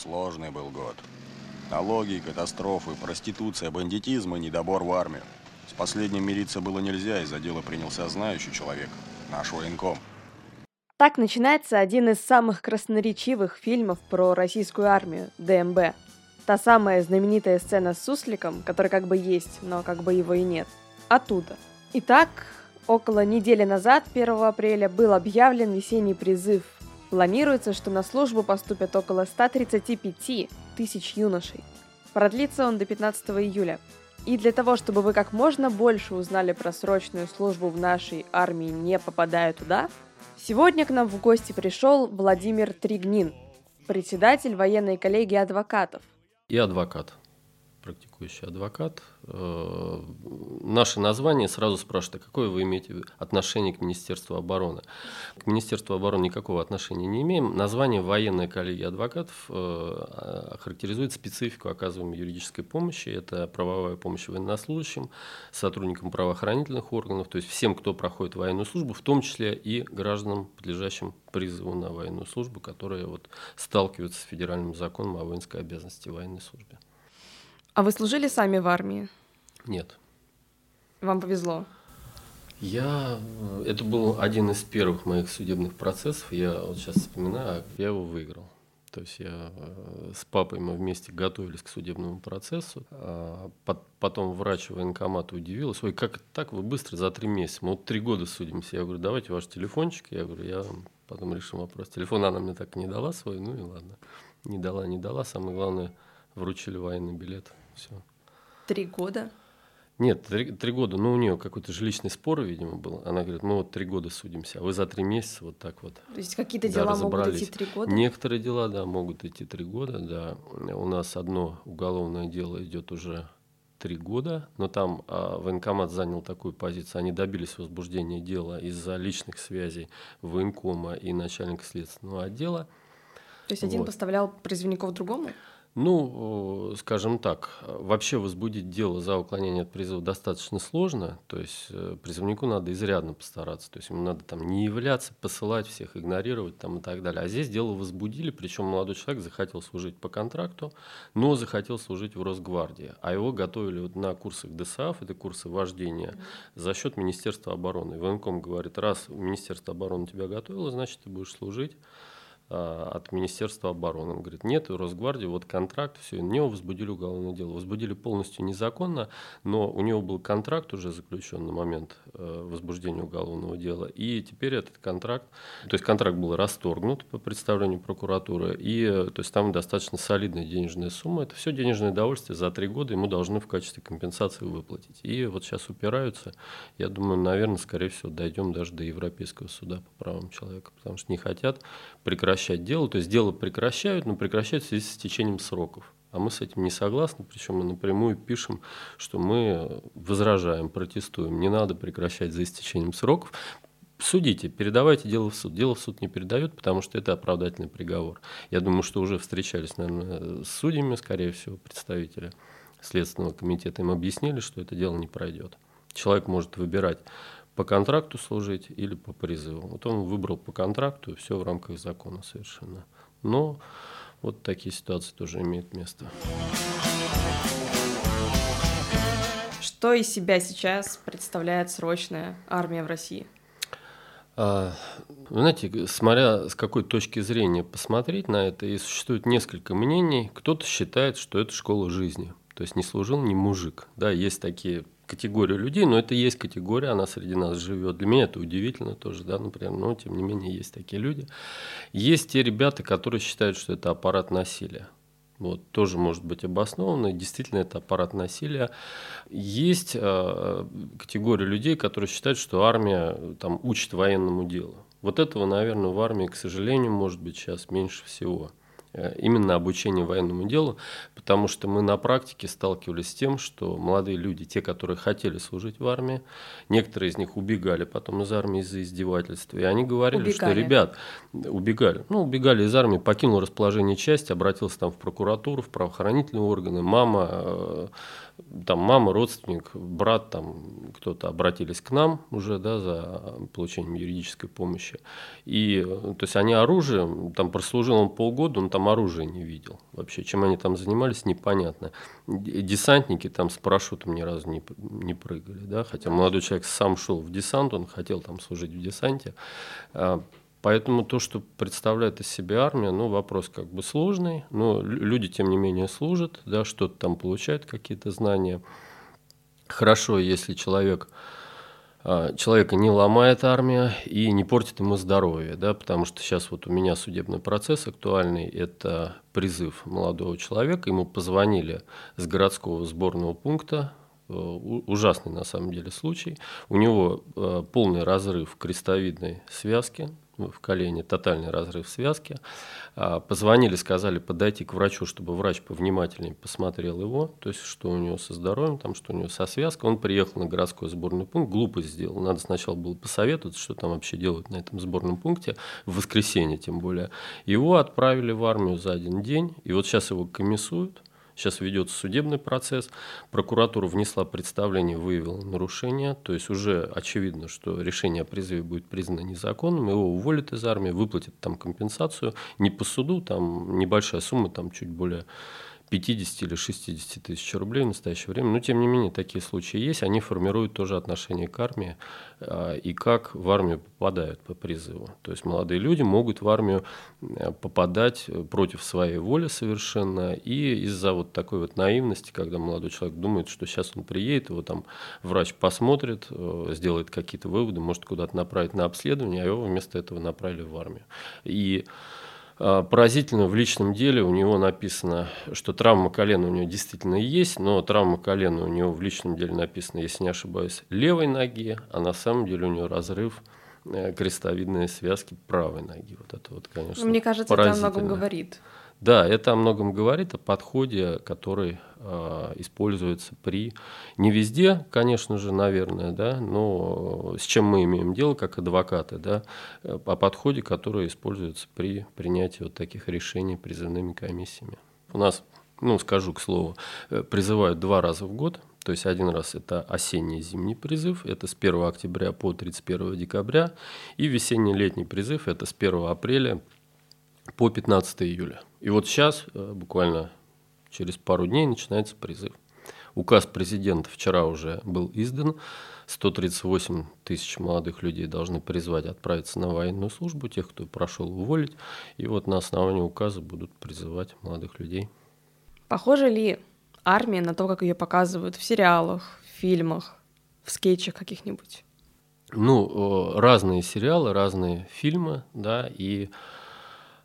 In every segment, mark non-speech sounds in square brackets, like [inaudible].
Сложный был год. Налоги, катастрофы, проституция, бандитизм и недобор в армию. С последним мириться было нельзя, из-за дела принялся знающий человек, наш военком. Так начинается один из самых красноречивых фильмов про российскую армию – ДМБ. Та самая знаменитая сцена с сусликом, которая как бы есть, но как бы его и нет. Оттуда. Итак, около недели назад, 1 апреля, был объявлен весенний призыв. Планируется, что на службу поступят около 135 тысяч юношей. Продлится он до 15 июля. И для того, чтобы вы как можно больше узнали про срочную службу в нашей армии, не попадая туда, сегодня к нам в гости пришел Владимир Тригнин, председатель военной коллегии адвокатов. И адвокат практикующий адвокат. Э, наше название сразу спрашивают, а какое вы имеете отношение к Министерству обороны? К Министерству обороны никакого отношения не имеем. Название военной коллегии адвокатов э, характеризует специфику оказываемой юридической помощи. Это правовая помощь военнослужащим, сотрудникам правоохранительных органов, то есть всем, кто проходит военную службу, в том числе и гражданам, подлежащим призыву на военную службу, которые вот сталкиваются с федеральным законом о воинской обязанности военной службе. А вы служили сами в армии? Нет. Вам повезло? Я... Это был один из первых моих судебных процессов. Я вот сейчас вспоминаю, я его выиграл. То есть я э, с папой мы вместе готовились к судебному процессу. А потом врач военкомата удивился. Ой, как так вы быстро за три месяца? Мы вот три года судимся. Я говорю, давайте ваш телефончик. Я говорю, я потом решим вопрос. Телефон она мне так и не дала свой. Ну и ладно. Не дала, не дала. Самое главное, вручили военный билет. Все. Три года? Нет, три, три года. Ну, у нее какой-то жилищный спор, видимо, был. Она говорит, мы вот три года судимся, а вы за три месяца вот так вот. То есть какие-то да, дела могут идти три года? Некоторые дела, да, могут идти три года, да. У нас одно уголовное дело идет уже три года, но там а, военкомат занял такую позицию, они добились возбуждения дела из-за личных связей военкома и начальника следственного отдела. То есть один вот. поставлял призывников другому? Ну, скажем так, вообще возбудить дело за уклонение от призыва достаточно сложно, то есть э, призывнику надо изрядно постараться, то есть ему надо там не являться, посылать всех, игнорировать там и так далее. А здесь дело возбудили, причем молодой человек захотел служить по контракту, но захотел служить в Росгвардии, а его готовили вот на курсах ДСАФ, это курсы вождения, за счет Министерства обороны. И говорит, раз Министерство обороны тебя готовило, значит ты будешь служить от Министерства обороны. Он говорит, нет, у Росгвардии вот контракт, все, у него возбудили уголовное дело. Возбудили полностью незаконно, но у него был контракт уже заключен на момент э, возбуждения уголовного дела, и теперь этот контракт, то есть контракт был расторгнут по представлению прокуратуры, и то есть там достаточно солидная денежная сумма, это все денежное удовольствие за три года ему должны в качестве компенсации выплатить. И вот сейчас упираются, я думаю, наверное, скорее всего, дойдем даже до Европейского суда по правам человека, потому что не хотят прекращать прекращать дело. То есть дело прекращают, но прекращают в связи с течением сроков. А мы с этим не согласны, причем мы напрямую пишем, что мы возражаем, протестуем. Не надо прекращать за истечением сроков. Судите, передавайте дело в суд. Дело в суд не передают, потому что это оправдательный приговор. Я думаю, что уже встречались, наверное, с судьями, скорее всего, представители Следственного комитета. Им объяснили, что это дело не пройдет. Человек может выбирать по контракту служить или по призыву. Вот он выбрал по контракту, все в рамках закона совершенно. Но вот такие ситуации тоже имеют место. Что из себя сейчас представляет срочная армия в России? А, знаете, смотря с какой точки зрения посмотреть на это, и существует несколько мнений. Кто-то считает, что это школа жизни. То есть не служил ни мужик. Да, есть такие категорию людей, но это есть категория, она среди нас живет. Для меня это удивительно тоже, да, например, но тем не менее есть такие люди. Есть те ребята, которые считают, что это аппарат насилия. Вот, тоже может быть обоснованно, действительно это аппарат насилия. Есть э, категория людей, которые считают, что армия там, учит военному делу. Вот этого, наверное, в армии, к сожалению, может быть сейчас меньше всего. Э, именно обучение военному делу, потому что мы на практике сталкивались с тем, что молодые люди, те, которые хотели служить в армии, некоторые из них убегали потом из армии из-за издевательства, и они говорили, убегали. что ребят, убегали, ну, убегали из армии, покинул расположение части, обратился там в прокуратуру, в правоохранительные органы, мама э, там мама, родственник, брат, там кто-то обратились к нам уже, да, за получением юридической помощи. И, то есть они оружие, там прослужил он полгода, он там оружия не видел. Вообще, чем они там занимались, непонятно. Десантники там с парашютом ни разу не, не прыгали, да, хотя молодой человек сам шел в десант, он хотел там служить в десанте. Поэтому то, что представляет из себя армия, ну, вопрос как бы сложный, но люди, тем не менее, служат, да, что-то там получают, какие-то знания. Хорошо, если человек а, человека не ломает армия и не портит ему здоровье, да, потому что сейчас вот у меня судебный процесс актуальный, это призыв молодого человека, ему позвонили с городского сборного пункта, э, ужасный на самом деле случай, у него э, полный разрыв крестовидной связки, в колене, тотальный разрыв связки. А, позвонили, сказали подойти к врачу, чтобы врач повнимательнее посмотрел его, то есть что у него со здоровьем, там, что у него со связкой. Он приехал на городской сборный пункт, глупость сделал. Надо сначала было посоветоваться, что там вообще делают на этом сборном пункте, в воскресенье тем более. Его отправили в армию за один день, и вот сейчас его комиссуют – Сейчас ведется судебный процесс. Прокуратура внесла представление, выявила нарушение. То есть уже очевидно, что решение о призыве будет признано незаконным. Его уволят из армии, выплатят там компенсацию. Не по суду, там небольшая сумма, там чуть более 50 или 60 тысяч рублей в настоящее время. Но, тем не менее, такие случаи есть. Они формируют тоже отношение к армии а, и как в армию попадают по призыву. То есть молодые люди могут в армию э, попадать против своей воли совершенно. И из-за вот такой вот наивности, когда молодой человек думает, что сейчас он приедет, его там врач посмотрит, э, сделает какие-то выводы, может куда-то направить на обследование, а его вместо этого направили в армию. И поразительно, в личном деле у него написано, что травма колена у него действительно есть, но травма колена у него в личном деле написано, если не ошибаюсь, левой ноги, а на самом деле у него разрыв э, крестовидной связки правой ноги. Вот это вот, конечно, Мне кажется, это о многом говорит. Да, это о многом говорит, о подходе, который э, используется при... Не везде, конечно же, наверное, да, но с чем мы имеем дело, как адвокаты, да, о подходе, который используется при принятии вот таких решений призывными комиссиями. У нас, ну, скажу к слову, э, призывают два раза в год, то есть один раз это осенний зимний призыв, это с 1 октября по 31 декабря, и весенний-летний призыв, это с 1 апреля по 15 июля. И вот сейчас, э, буквально через пару дней, начинается призыв. Указ президента вчера уже был издан. 138 тысяч молодых людей должны призвать отправиться на военную службу, тех, кто прошел уволить. И вот на основании указа будут призывать молодых людей. Похоже ли армия на то, как ее показывают в сериалах, в фильмах, в скетчах каких-нибудь? Ну, разные сериалы, разные фильмы, да, и а,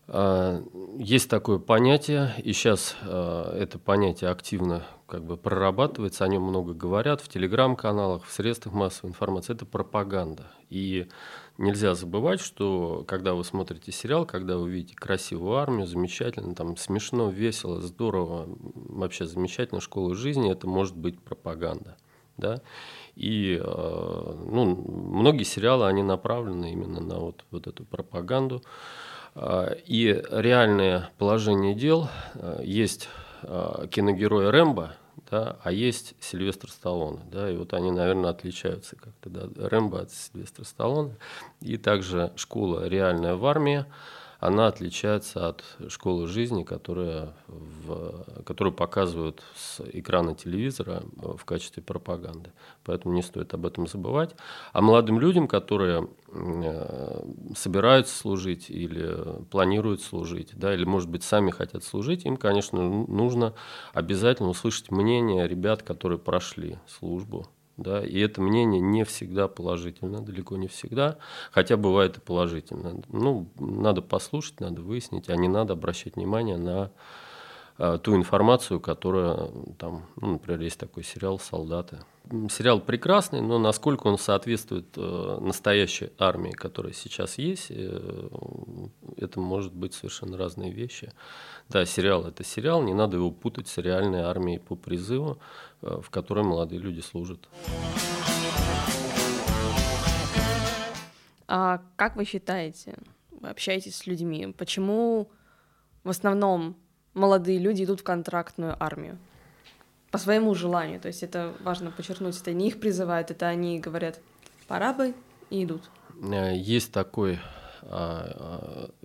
есть такое понятие, и сейчас а, это понятие активно как бы прорабатывается, о нем много говорят в телеграм-каналах, в средствах массовой информации. Это пропаганда. И нельзя забывать, что когда вы смотрите сериал, когда вы видите красивую армию, замечательно, там смешно, весело, здорово, вообще замечательно, школа жизни, это может быть пропаганда. Да? И а, ну, многие сериалы, они направлены именно на вот, вот эту пропаганду. И реальное положение дел а, есть а, киногерой Рэмбо, да, а есть Сильвестр Сталлоне. Да, и вот они, наверное, отличаются как-то. Да, Рэмбо от Сильвестра Сталлоне. И также школа «Реальная в армии», она отличается от школы жизни, которая в, которую показывают с экрана телевизора в качестве пропаганды. Поэтому не стоит об этом забывать. А молодым людям, которые э, собираются служить или планируют служить, да, или, может быть, сами хотят служить, им, конечно, нужно обязательно услышать мнение ребят, которые прошли службу да, и это мнение не всегда положительно, далеко не всегда, хотя бывает и положительно. Ну, надо послушать, надо выяснить, а не надо обращать внимание на а, ту информацию, которая там, ну, например, есть такой сериал «Солдаты». Сериал прекрасный, но насколько он соответствует э, настоящей армии, которая сейчас есть, э, это может быть совершенно разные вещи. Да, сериал – это сериал, не надо его путать с реальной армией по призыву, в которой молодые люди служат. А как вы считаете, вы общаетесь с людьми, почему в основном молодые люди идут в контрактную армию? По своему желанию, то есть это важно подчеркнуть, это не их призывают, это они говорят, пора бы, и идут. Э, есть такой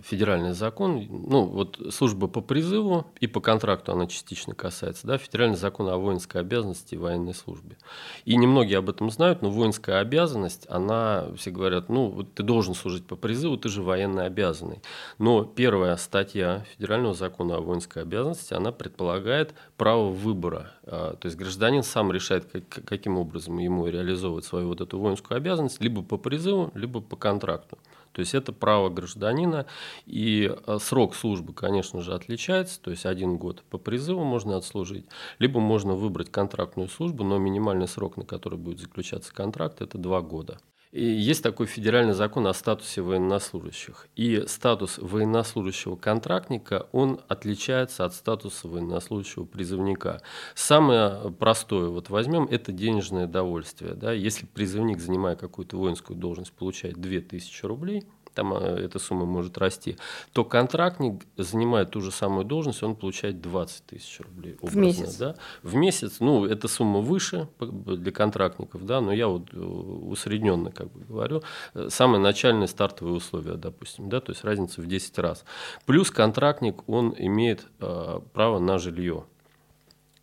федеральный закон, ну вот служба по призыву и по контракту она частично касается, да, федеральный закон о воинской обязанности и военной службе. И немногие об этом знают, но воинская обязанность, она, все говорят, ну вот ты должен служить по призыву, ты же военно обязанный. Но первая статья федерального закона о воинской обязанности, она предполагает право выбора. А, то есть гражданин сам решает, как, каким образом ему реализовывать свою вот эту воинскую обязанность, либо по призыву, либо по контракту. То есть это право гражданина, и а, срок службы, конечно же, отличается, то есть один год по призыву можно отслужить, либо можно выбрать контрактную службу, но минимальный срок, на который будет заключаться контракт, это два года. И есть такой федеральный закон о статусе военнослужащих. И статус военнослужащего контрактника, он отличается от статуса военнослужащего призывника. Самое простое, вот возьмем, это денежное довольствие. Да? Если призывник, занимая какую-то воинскую должность, получает 2000 рублей – там э, эта сумма может расти, то контрактник занимает ту же самую должность, он получает 20 тысяч рублей. Образно, в месяц? Да? В месяц, ну, эта сумма выше для контрактников, да, но я вот э, усредненно как бы говорю, э, самые начальные стартовые условия, допустим, да, то есть разница в 10 раз. Плюс контрактник, он имеет э, право на жилье.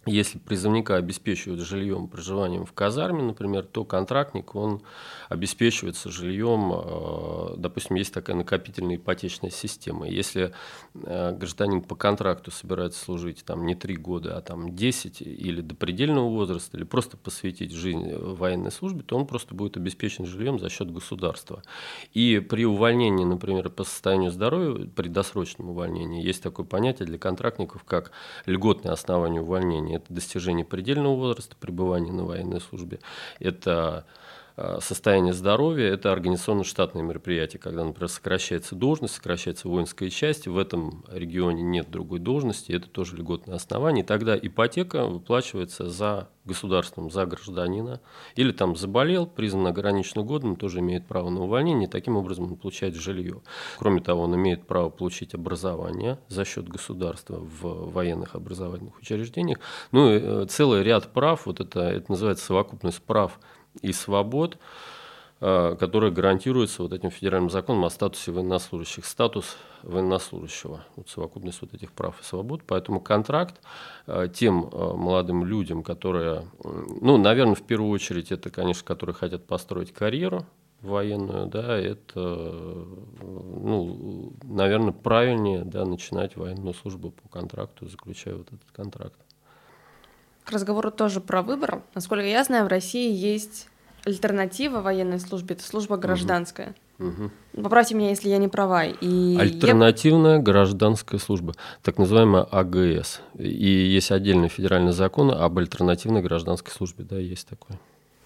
Если призывника обеспечивают жильем, проживанием в казарме, например, то контрактник, он обеспечивается жильем, э, допустим, есть такая накопительная ипотечная система. Если э, гражданин по контракту собирается служить там не три года, а там 10 или до предельного возраста, или просто посвятить жизнь военной службе, то он просто будет обеспечен жильем за счет государства. И при увольнении, например, по состоянию здоровья, при досрочном увольнении, есть такое понятие для контрактников, как льготное основание увольнения это достижение предельного возраста пребывания на военной службе, это состояние здоровья, это организационно-штатные мероприятия, когда, например, сокращается должность, сокращается воинская часть, в этом регионе нет другой должности, это тоже льготное основание, и тогда ипотека выплачивается за государством, за гражданина, или там заболел, признан ограниченно годным, тоже имеет право на увольнение, таким образом он получает жилье. Кроме того, он имеет право получить образование за счет государства в военных образовательных учреждениях. Ну и э, целый ряд прав, вот это, это называется совокупность прав и свобод, э, которые гарантируются вот этим федеральным законом о статусе военнослужащих. Статус военнослужащего, вот совокупность вот этих прав и свобод. Поэтому контракт э, тем э, молодым людям, которые, ну, наверное, в первую очередь это, конечно, которые хотят построить карьеру военную, да, это, ну, наверное, правильнее, да, начинать военную службу по контракту, заключая вот этот контракт. К разговору тоже про выбор. Насколько я знаю, в России есть альтернатива военной службе, это служба гражданская. Угу. Поправьте меня, если я не права. И Альтернативная я... гражданская служба, так называемая АГС. И есть отдельный федеральный закон об альтернативной гражданской службе, да, есть такой.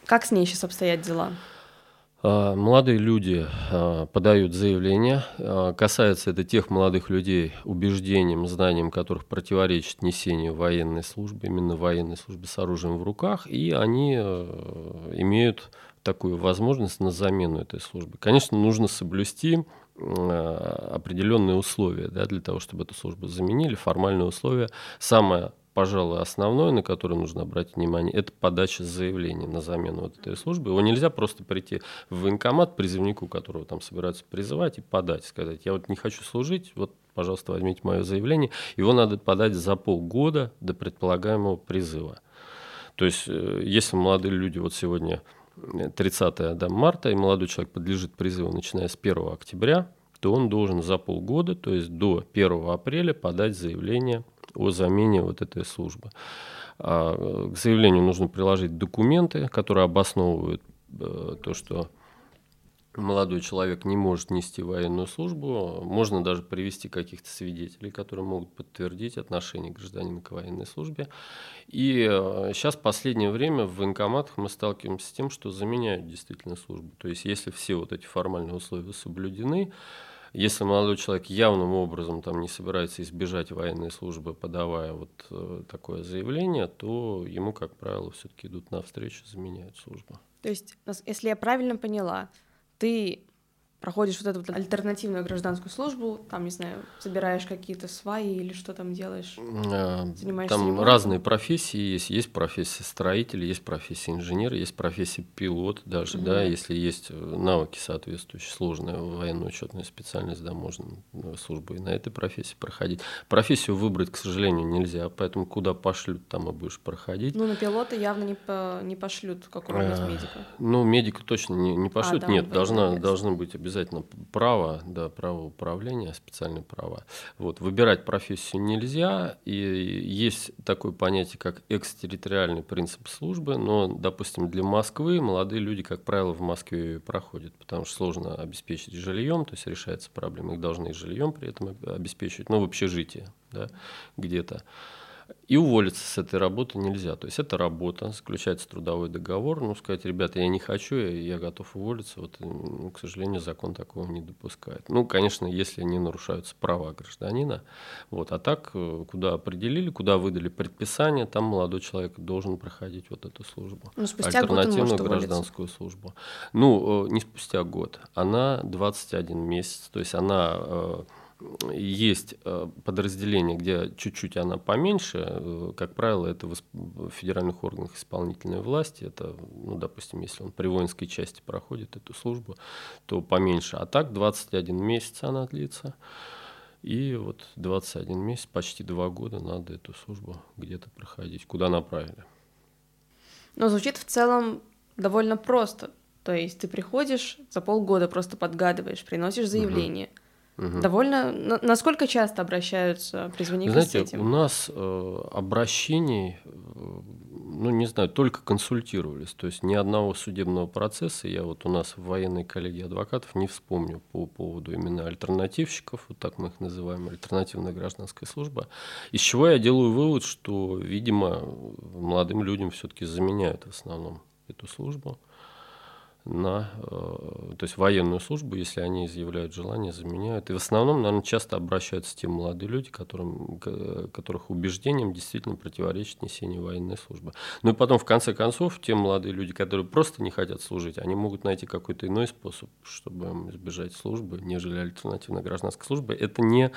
Как с ней сейчас обстоят дела? А, молодые люди а, подают заявление. А, касается это тех молодых людей, убеждением, знанием которых противоречит несению военной службы, именно военной службы с оружием в руках, и они имеют такую возможность на замену этой службы. Конечно, нужно соблюсти определенные условия да, для того, чтобы эту службу заменили, формальные условия. Самое пожалуй, основное, на которое нужно обратить внимание, это подача заявления на замену вот этой службы. Его нельзя просто прийти в военкомат призывнику, которого там собираются призывать, и подать, сказать, я вот не хочу служить, вот, пожалуйста, возьмите мое заявление. Его надо подать за полгода до предполагаемого призыва. То есть, э, если молодые люди вот сегодня 30 э, да, марта, и молодой человек подлежит призыву, начиная с 1 октября, то он должен за полгода, то есть до 1 апреля подать заявление о замене вот этой службы. А, к заявлению нужно приложить документы, которые обосновывают э, то, что молодой человек не может нести военную службу. Можно даже привести каких-то свидетелей, которые могут подтвердить отношение гражданина к военной службе. И сейчас э, в последнее время в военкоматах мы сталкиваемся с тем, что заменяют действительно службу. То есть если все вот эти формальные условия соблюдеены, если молодой человек явным образом там не собирается избежать военной службы, подавая вот э, такое заявление, то ему, как правило, все-таки идут навстречу, заменяют службу. То есть, если я правильно поняла, ты проходишь вот эту вот альтернативную гражданскую службу, там, не знаю, собираешь какие-то сваи или что там делаешь? Э, там разные профессии есть. Есть профессия строителя, есть профессия инженера, есть профессия пилот даже, угу. да, если есть э, навыки соответствующие, сложная военно-учетная специальность, да, можно службу и на этой профессии проходить. Профессию выбрать, к сожалению, нельзя, поэтому куда пошлют, там и будешь проходить. Ну, на пилота явно не, по, не пошлют, как у нас медика. Ну, медика точно не, не пошлют, а, да, нет, должна, должны быть обязательно обязательно право, да, право управления, специальные права. Вот, выбирать профессию нельзя, и есть такое понятие, как экстерриториальный принцип службы, но, допустим, для Москвы молодые люди, как правило, в Москве проходят, потому что сложно обеспечить жильем, то есть решается проблема, их должны и жильем при этом обеспечивать, но в общежитии, да, где-то. И уволиться с этой работы нельзя. То есть это работа, заключается трудовой договор, ну, сказать, ребята, я не хочу, я готов уволиться, вот, ну, к сожалению, закон такого не допускает. Ну, конечно, если не нарушаются права гражданина, вот, а так, э, куда определили, куда выдали предписание, там молодой человек должен проходить вот эту службу. Ну, спустя Альтернативную год гражданскую службу. Ну, э, не спустя год, она 21 месяц, то есть она э, есть э, подразделения, где чуть-чуть она поменьше, э, как правило, это в федеральных органах исполнительной власти, это, ну, допустим, если он при воинской части проходит эту службу, то поменьше. А так 21 месяц она длится. И вот 21 месяц, почти два года надо эту службу где-то проходить, куда направили. Но звучит в целом довольно просто. То есть ты приходишь, за полгода просто подгадываешь, приносишь заявление. Угу Угу. Довольно. Насколько часто обращаются призывники Знаете, с этим? у нас э, обращений, э, ну не знаю, только консультировались. То есть ни одного судебного процесса я вот у нас в военной коллегии адвокатов не вспомню по поводу именно альтернативщиков, вот так мы их называем, альтернативная гражданская служба. Из чего я делаю вывод, что, видимо, молодым людям все-таки заменяют в основном эту службу на э, то есть военную службу, если они изъявляют желание, заменяют. И в основном, наверное, часто обращаются те молодые люди, которым, которых убеждением действительно противоречит несение военной службы. Ну и потом, в конце концов, те молодые люди, которые просто не хотят служить, они могут найти какой-то иной способ, чтобы избежать службы, нежели альтернативная гражданская служба. Это не,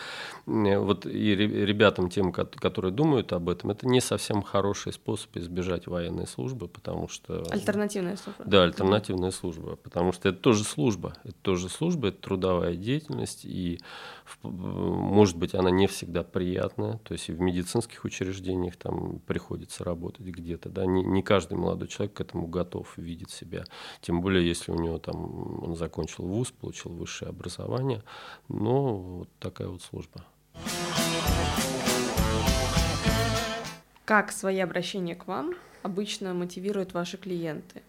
вот и ребятам, тем, которые думают об этом, это не совсем хороший способ избежать военной службы, потому что... Альтернативная служба. Да, альтернативная служба, потому что это тоже служба, это тоже служба, это трудовая деятельность, и может быть она не всегда приятная, то есть и в медицинских учреждениях там приходится работать где-то, да, не, не каждый молодой человек к этому готов, видит себя, тем более если у него там он закончил вуз, получил высшее образование, но вот такая вот служба. Как свои обращения к вам обычно мотивируют ваши клиенты?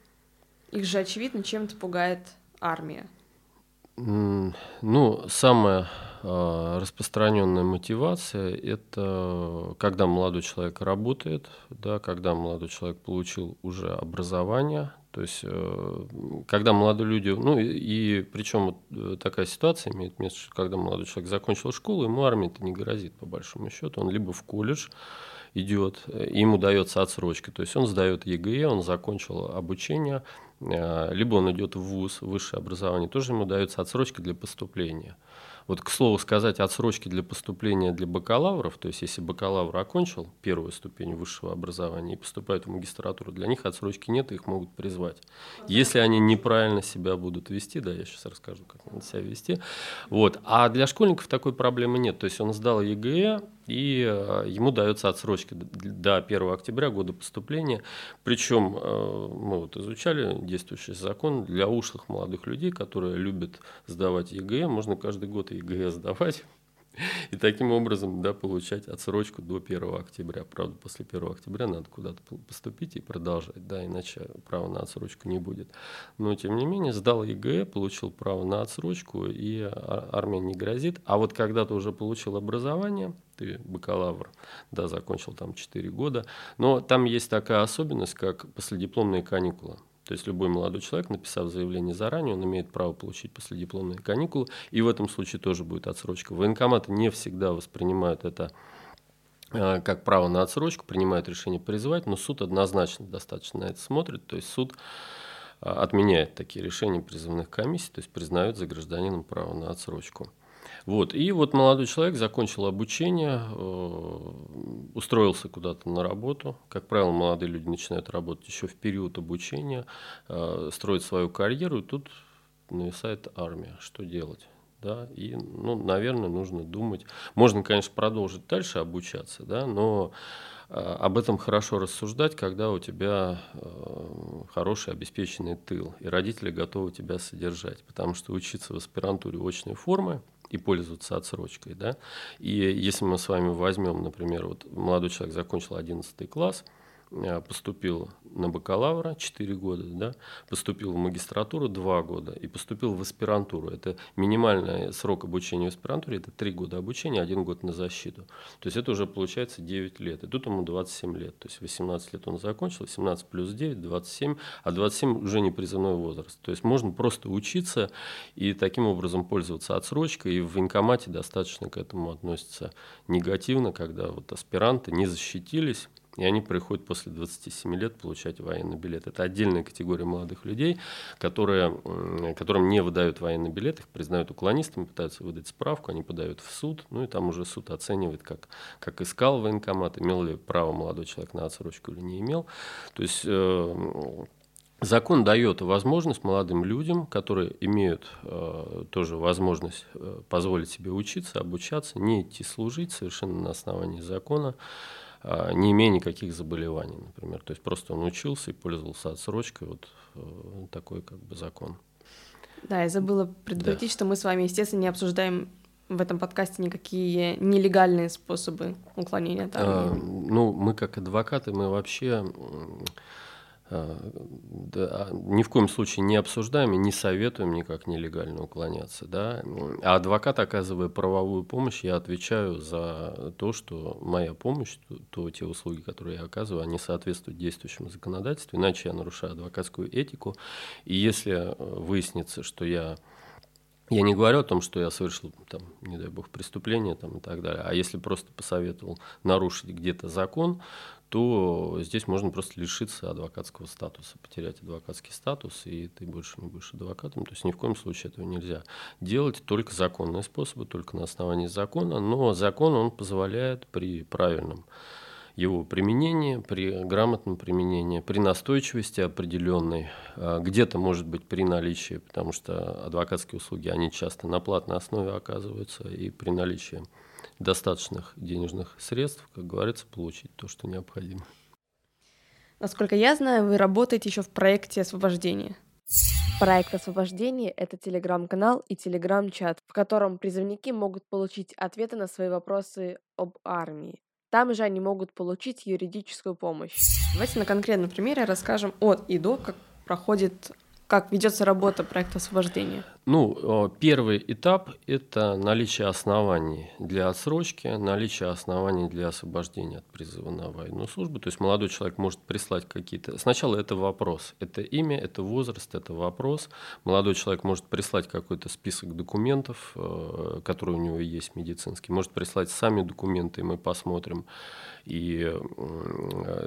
Их же, очевидно, чем-то пугает армия. Ну, самая э, распространенная мотивация – это когда молодой человек работает, да, когда молодой человек получил уже образование, то есть, э, когда молодые люди, ну и, и причем вот э, такая ситуация имеет место, что когда молодой человек закончил школу, ему армия это не грозит по большому счету, он либо в колледж, идет, ему дается отсрочка, то есть он сдает ЕГЭ, он закончил обучение, э, либо он идет в ВУЗ, высшее образование, тоже ему дается отсрочка для поступления. Вот, к слову сказать, отсрочки для поступления для бакалавров, то есть если бакалавр окончил первую ступень высшего образования и поступает в магистратуру, для них отсрочки нет, их могут призвать. Если они неправильно себя будут вести, да, я сейчас расскажу, как надо себя вести. Вот. А для школьников такой проблемы нет. То есть он сдал ЕГЭ, и э, ему дается отсрочка до 1 октября года поступления. Причем э, мы вот изучали действующий закон для ушлых молодых людей, которые любят сдавать ЕГЭ, можно каждый год ЕГЭ сдавать. [laughs] И таким образом, да, получать отсрочку до 1 октября. Правда, после 1 октября надо куда-то поступить и продолжать, да, иначе права на отсрочку не будет. Но, тем не менее, сдал ЕГЭ, получил право на отсрочку, и армия не грозит. А вот когда ты уже получил образование, ты бакалавр, да, закончил там 4 года, но там есть такая особенность, как последипломные каникулы. То есть любой молодой человек, написав заявление заранее, он имеет право получить последипломные каникулы, и в этом случае тоже будет отсрочка. Военкоматы не всегда воспринимают это э, как право на отсрочку, принимают решение призывать, но суд однозначно достаточно на это смотрит. То есть суд отменяет такие решения призывных комиссий, то есть признает за гражданином право на отсрочку. Вот. И вот молодой человек закончил обучение, э, устроился куда-то на работу. Как правило, молодые люди начинают работать еще в период обучения, э, строят свою карьеру, и тут нависает армия. Что делать? Да, и, ну, наверное, нужно думать. Можно, конечно, продолжить дальше обучаться, да, но э, об этом хорошо рассуждать, когда у тебя хороший обеспеченный тыл, и родители готовы тебя содержать. Потому что учиться в аспирантуре очной формы – и пользоваться отсрочкой. Да? И если мы с вами возьмем, например, вот молодой человек закончил 11 класс, поступил на бакалавра 4 года, да, поступил в магистратуру 2 года и поступил в аспирантуру. Это минимальный срок обучения в аспирантуре, это 3 года обучения, 1 год на защиту. То есть это уже получается 9 лет. И тут ему 27 лет. То есть 18 лет он закончил, 17 плюс 9, 27, а 27 уже не призывной возраст. То есть можно просто учиться и таким образом пользоваться отсрочкой. И в военкомате достаточно к этому относятся негативно, когда вот аспиранты не защитились, и они приходят после 27 лет получать военный билет. Это отдельная категория молодых людей, которые, которым не выдают военный билет, их признают уклонистами, пытаются выдать справку, они подают в суд, ну и там уже суд оценивает, как, как искал военкомат, имел ли право молодой человек на отсрочку или не имел. То есть э, Закон дает возможность молодым людям, которые имеют э, тоже возможность э, позволить себе учиться, обучаться, не идти служить совершенно на основании закона, не имея никаких заболеваний, например. То есть просто он учился и пользовался отсрочкой, вот э, такой как бы закон. Да, я забыла предупредить, да. что мы с вами, естественно, не обсуждаем в этом подкасте никакие нелегальные способы уклонения от армии. А, ну, мы как адвокаты, мы вообще а, да, ни в коем случае не обсуждаем и не советуем никак нелегально уклоняться. Да? А адвокат, оказывая правовую помощь, я отвечаю за то, что моя помощь, то, то те услуги, которые я оказываю, они соответствуют действующему законодательству, иначе я нарушаю адвокатскую этику. И если выяснится, что я я не говорю о том, что я совершил, там, не дай бог, преступление там, и так далее, а если просто посоветовал нарушить где-то закон, то здесь можно просто лишиться адвокатского статуса, потерять адвокатский статус, и ты больше не будешь адвокатом. То есть ни в коем случае этого нельзя делать, только законные способы, только на основании закона. Но закон, он позволяет при правильном его применении, при грамотном применении, при настойчивости определенной, а, где-то может быть при наличии, потому что адвокатские услуги, они часто на платной основе оказываются, и при наличии достаточных денежных средств, как говорится, получить то, что необходимо. Насколько я знаю, вы работаете еще в проекте освобождения. Проект освобождения — это телеграм-канал и телеграм-чат, в котором призывники могут получить ответы на свои вопросы об армии. Там же они могут получить юридическую помощь. Давайте на конкретном примере расскажем от и до, как проходит как ведется работа проекта освобождения? Ну, первый этап – это наличие оснований для отсрочки, наличие оснований для освобождения от призыва на военную службу. То есть молодой человек может прислать какие-то… Сначала это вопрос, это имя, это возраст, это вопрос. Молодой человек может прислать какой-то список документов, э, которые у него есть медицинский, может прислать сами документы, и мы посмотрим и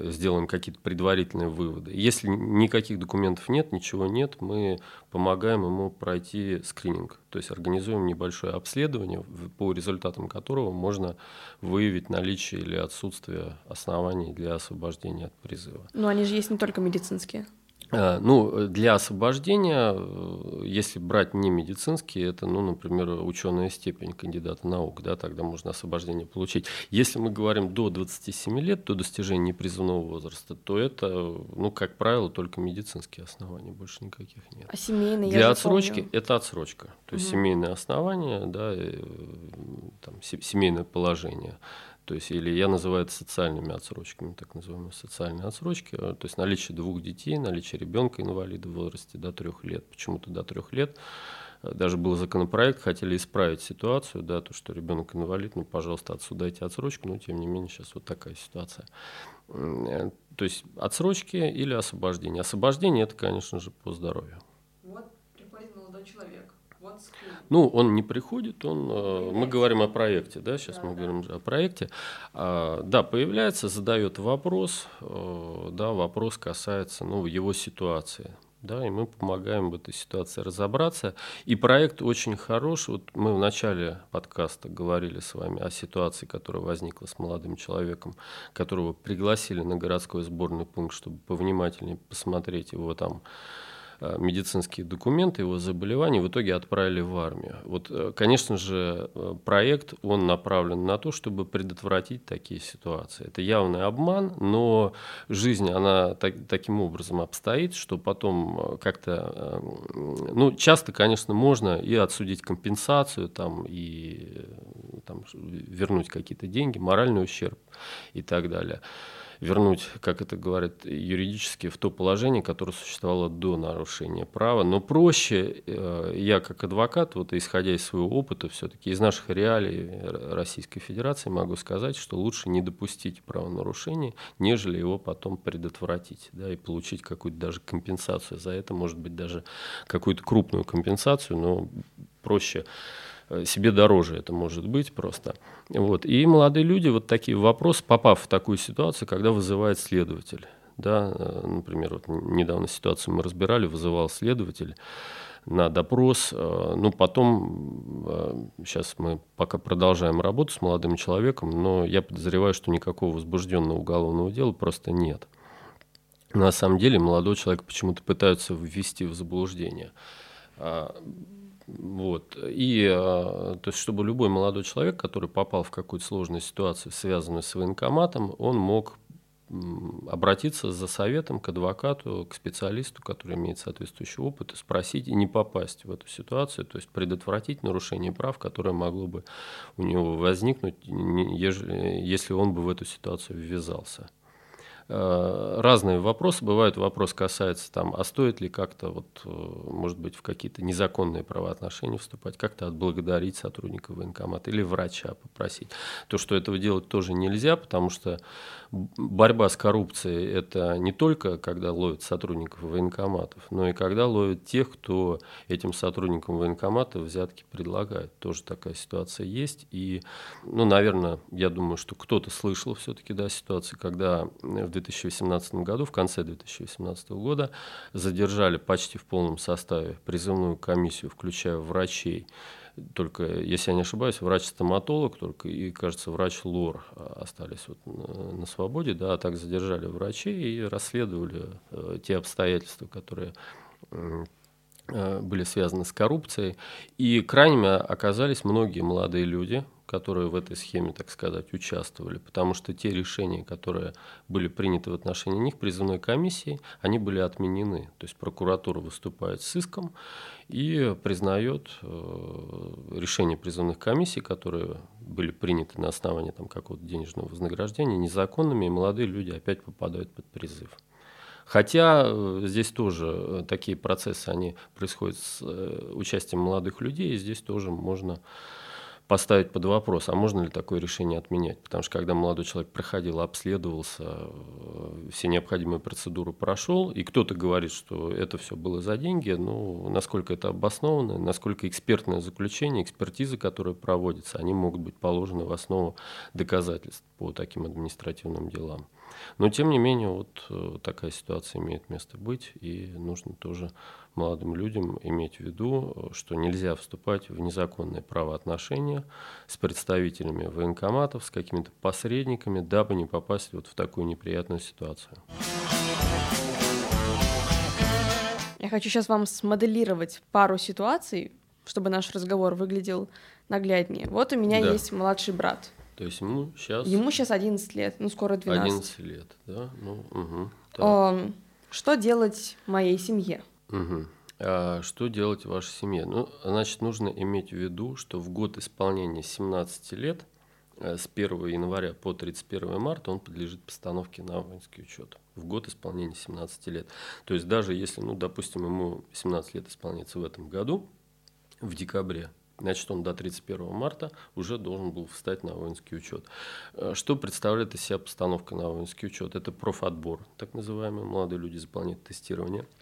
сделаем какие-то предварительные выводы. Если никаких документов нет, ничего нет, мы помогаем ему пройти скрининг, то есть организуем небольшое обследование, по результатам которого можно выявить наличие или отсутствие оснований для освобождения от призыва. Но они же есть не только медицинские. Э, ну, для освобождения, э, если брать не медицинские, это, ну, например, ученая степень кандидата наук, да, тогда можно освобождение получить. Если мы говорим до 27 лет, до достижения призывного возраста, то это, ну, как правило, только медицинские основания, больше никаких нет. А семейные? Для отсрочки помню. это отсрочка, то есть угу. семейные основания, да, и, там, семейное положение. То есть, или я называю это социальными отсрочками, так называемые социальные отсрочки. То есть наличие двух детей, наличие ребенка инвалида в возрасте до трех лет. Почему-то до трех лет. Даже был законопроект, хотели исправить ситуацию, да, то, что ребенок инвалид, ну, пожалуйста, отсюда отсрочку, но тем не менее сейчас вот такая ситуация. Э, то есть отсрочки или освобождение. Освобождение это, конечно же, по здоровью. Вот приходит молодой человек, ну, он не приходит, он, э, мы говорим о проекте, да, сейчас да, мы да. говорим о проекте. А, да, появляется, задает вопрос, э, да, вопрос касается, ну, его ситуации. да, и мы помогаем в этой ситуации разобраться. И проект очень хорош. Вот мы в начале подкаста говорили с вами о ситуации, которая возникла с молодым человеком, которого пригласили на городской сборный пункт, чтобы повнимательнее посмотреть его там медицинские документы его заболеваний в итоге отправили в армию. Вот, э, конечно же, э, проект, он направлен на то, чтобы предотвратить такие ситуации. Это явный обман, но жизнь, она так, таким образом обстоит, что потом как-то, ну, часто, конечно, можно и отсудить компенсацию, там, и там, вернуть какие-то деньги, моральный ущерб и так далее вернуть, как это говорят юридически, в то положение, которое существовало до нарушения права. Но проще, э, я как адвокат, вот исходя из своего опыта, все-таки из наших реалий Российской Федерации могу сказать, что лучше не допустить правонарушения, нежели его потом предотвратить, да, и получить какую-то даже компенсацию за это, может быть, даже какую-то крупную компенсацию, но проще себе дороже это может быть просто. Вот. И молодые люди вот такие вопросы, попав в такую ситуацию, когда вызывает следователь. Да, э, например, вот недавно ситуацию мы разбирали, вызывал следователь на допрос. Э, ну, потом, сейчас мы пока продолжаем работу с молодым человеком, но я подозреваю, что никакого возбужденного уголовного дела просто нет. На самом деле молодой человек почему-то пытаются ввести в заблуждение. Вот. И а, то есть, чтобы любой молодой человек, который попал в какую-то сложную ситуацию, связанную с военкоматом, он мог обратиться за советом к адвокату, к специалисту, который имеет соответствующий опыт, и спросить и не попасть в эту ситуацию, то есть предотвратить нарушение прав, которое могло бы у него возникнуть, если он бы в эту ситуацию ввязался. Э, разные вопросы. Бывают вопрос касается там, а стоит ли как-то, вот, э, может быть, в какие-то незаконные правоотношения вступать, как-то отблагодарить сотрудника военкомата или врача попросить. То, что этого делать тоже нельзя, потому что борьба с коррупцией – это не только когда ловят сотрудников военкоматов, но и когда ловят тех, кто этим сотрудникам военкомата взятки предлагает. Тоже такая ситуация есть. И, ну, наверное, я думаю, что кто-то слышал все-таки да, ситуацию, когда в 2018 году, в конце 2018 года, задержали почти в полном составе призывную комиссию, включая врачей, только, если я не ошибаюсь, врач-стоматолог только и, кажется, врач-лор остались вот на, на свободе, да, а так задержали врачей и расследовали э, те обстоятельства, которые э, были связаны с коррупцией. И крайними оказались многие молодые люди, которые в этой схеме, так сказать, участвовали, потому что те решения, которые были приняты в отношении них призывной комиссией, они были отменены. То есть прокуратура выступает с иском и признает э, решения призывных комиссий, которые были приняты на основании там, какого-то денежного вознаграждения, незаконными, и молодые люди опять попадают под призыв. Хотя э, здесь тоже э, такие процессы, они происходят с участием молодых людей, и здесь тоже можно поставить под вопрос, а можно ли такое решение отменять. Потому что когда молодой человек проходил, обследовался, э, все необходимые процедуры прошел, и кто-то говорит, что это все было за деньги, ну, насколько это обосновано, насколько экспертное заключение, экспертизы, которые проводятся, они могут быть положены в основу доказательств по таким административным делам. Но, тем не менее, вот э, такая ситуация имеет место быть, и нужно тоже молодым людям иметь в виду, что нельзя вступать в незаконные правоотношения с представителями военкоматов, с какими-то посредниками, дабы не попасть вот в такую неприятную ситуацию. Я хочу сейчас вам смоделировать пару ситуаций, чтобы наш разговор выглядел нагляднее. Вот у меня да. есть младший брат. То есть ему сейчас... Ему сейчас 11 лет, ну скоро 12. 11 лет, да? Ну, угу, так. Что делать моей семье? Угу. А что делать в вашей семье? Ну, значит, нужно иметь в виду, что в год исполнения 17 лет, э, с 1 января по 31 марта, он подлежит постановке на воинский учет. В год исполнения 17 лет. То есть даже если, ну, допустим, ему 17 лет исполняется в этом году, в декабре, значит, он до 31 марта уже должен был встать на воинский учет. Э, что представляет из себя постановка на воинский учет? Это профотбор, так называемый. Молодые люди заполняют тестирование –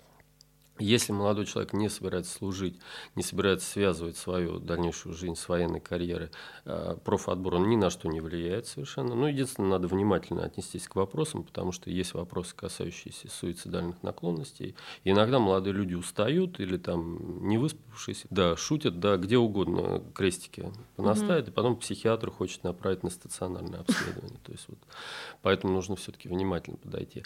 Если молодой человек не собирается служить, не собирается связывать свою дальнейшую жизнь с военной карьерой, э, профотбор он ни на что не влияет совершенно. Ну, единственное, надо внимательно отнестись к вопросам, потому что есть вопросы, касающиеся суицидальных наклонностей. И иногда молодые люди устают или там не выспавшись, да, шутят, да, где угодно крестики понаставят, mm-hmm. и потом психиатр хочет направить на стационарное обследование. То есть вот, поэтому нужно все-таки внимательно подойти.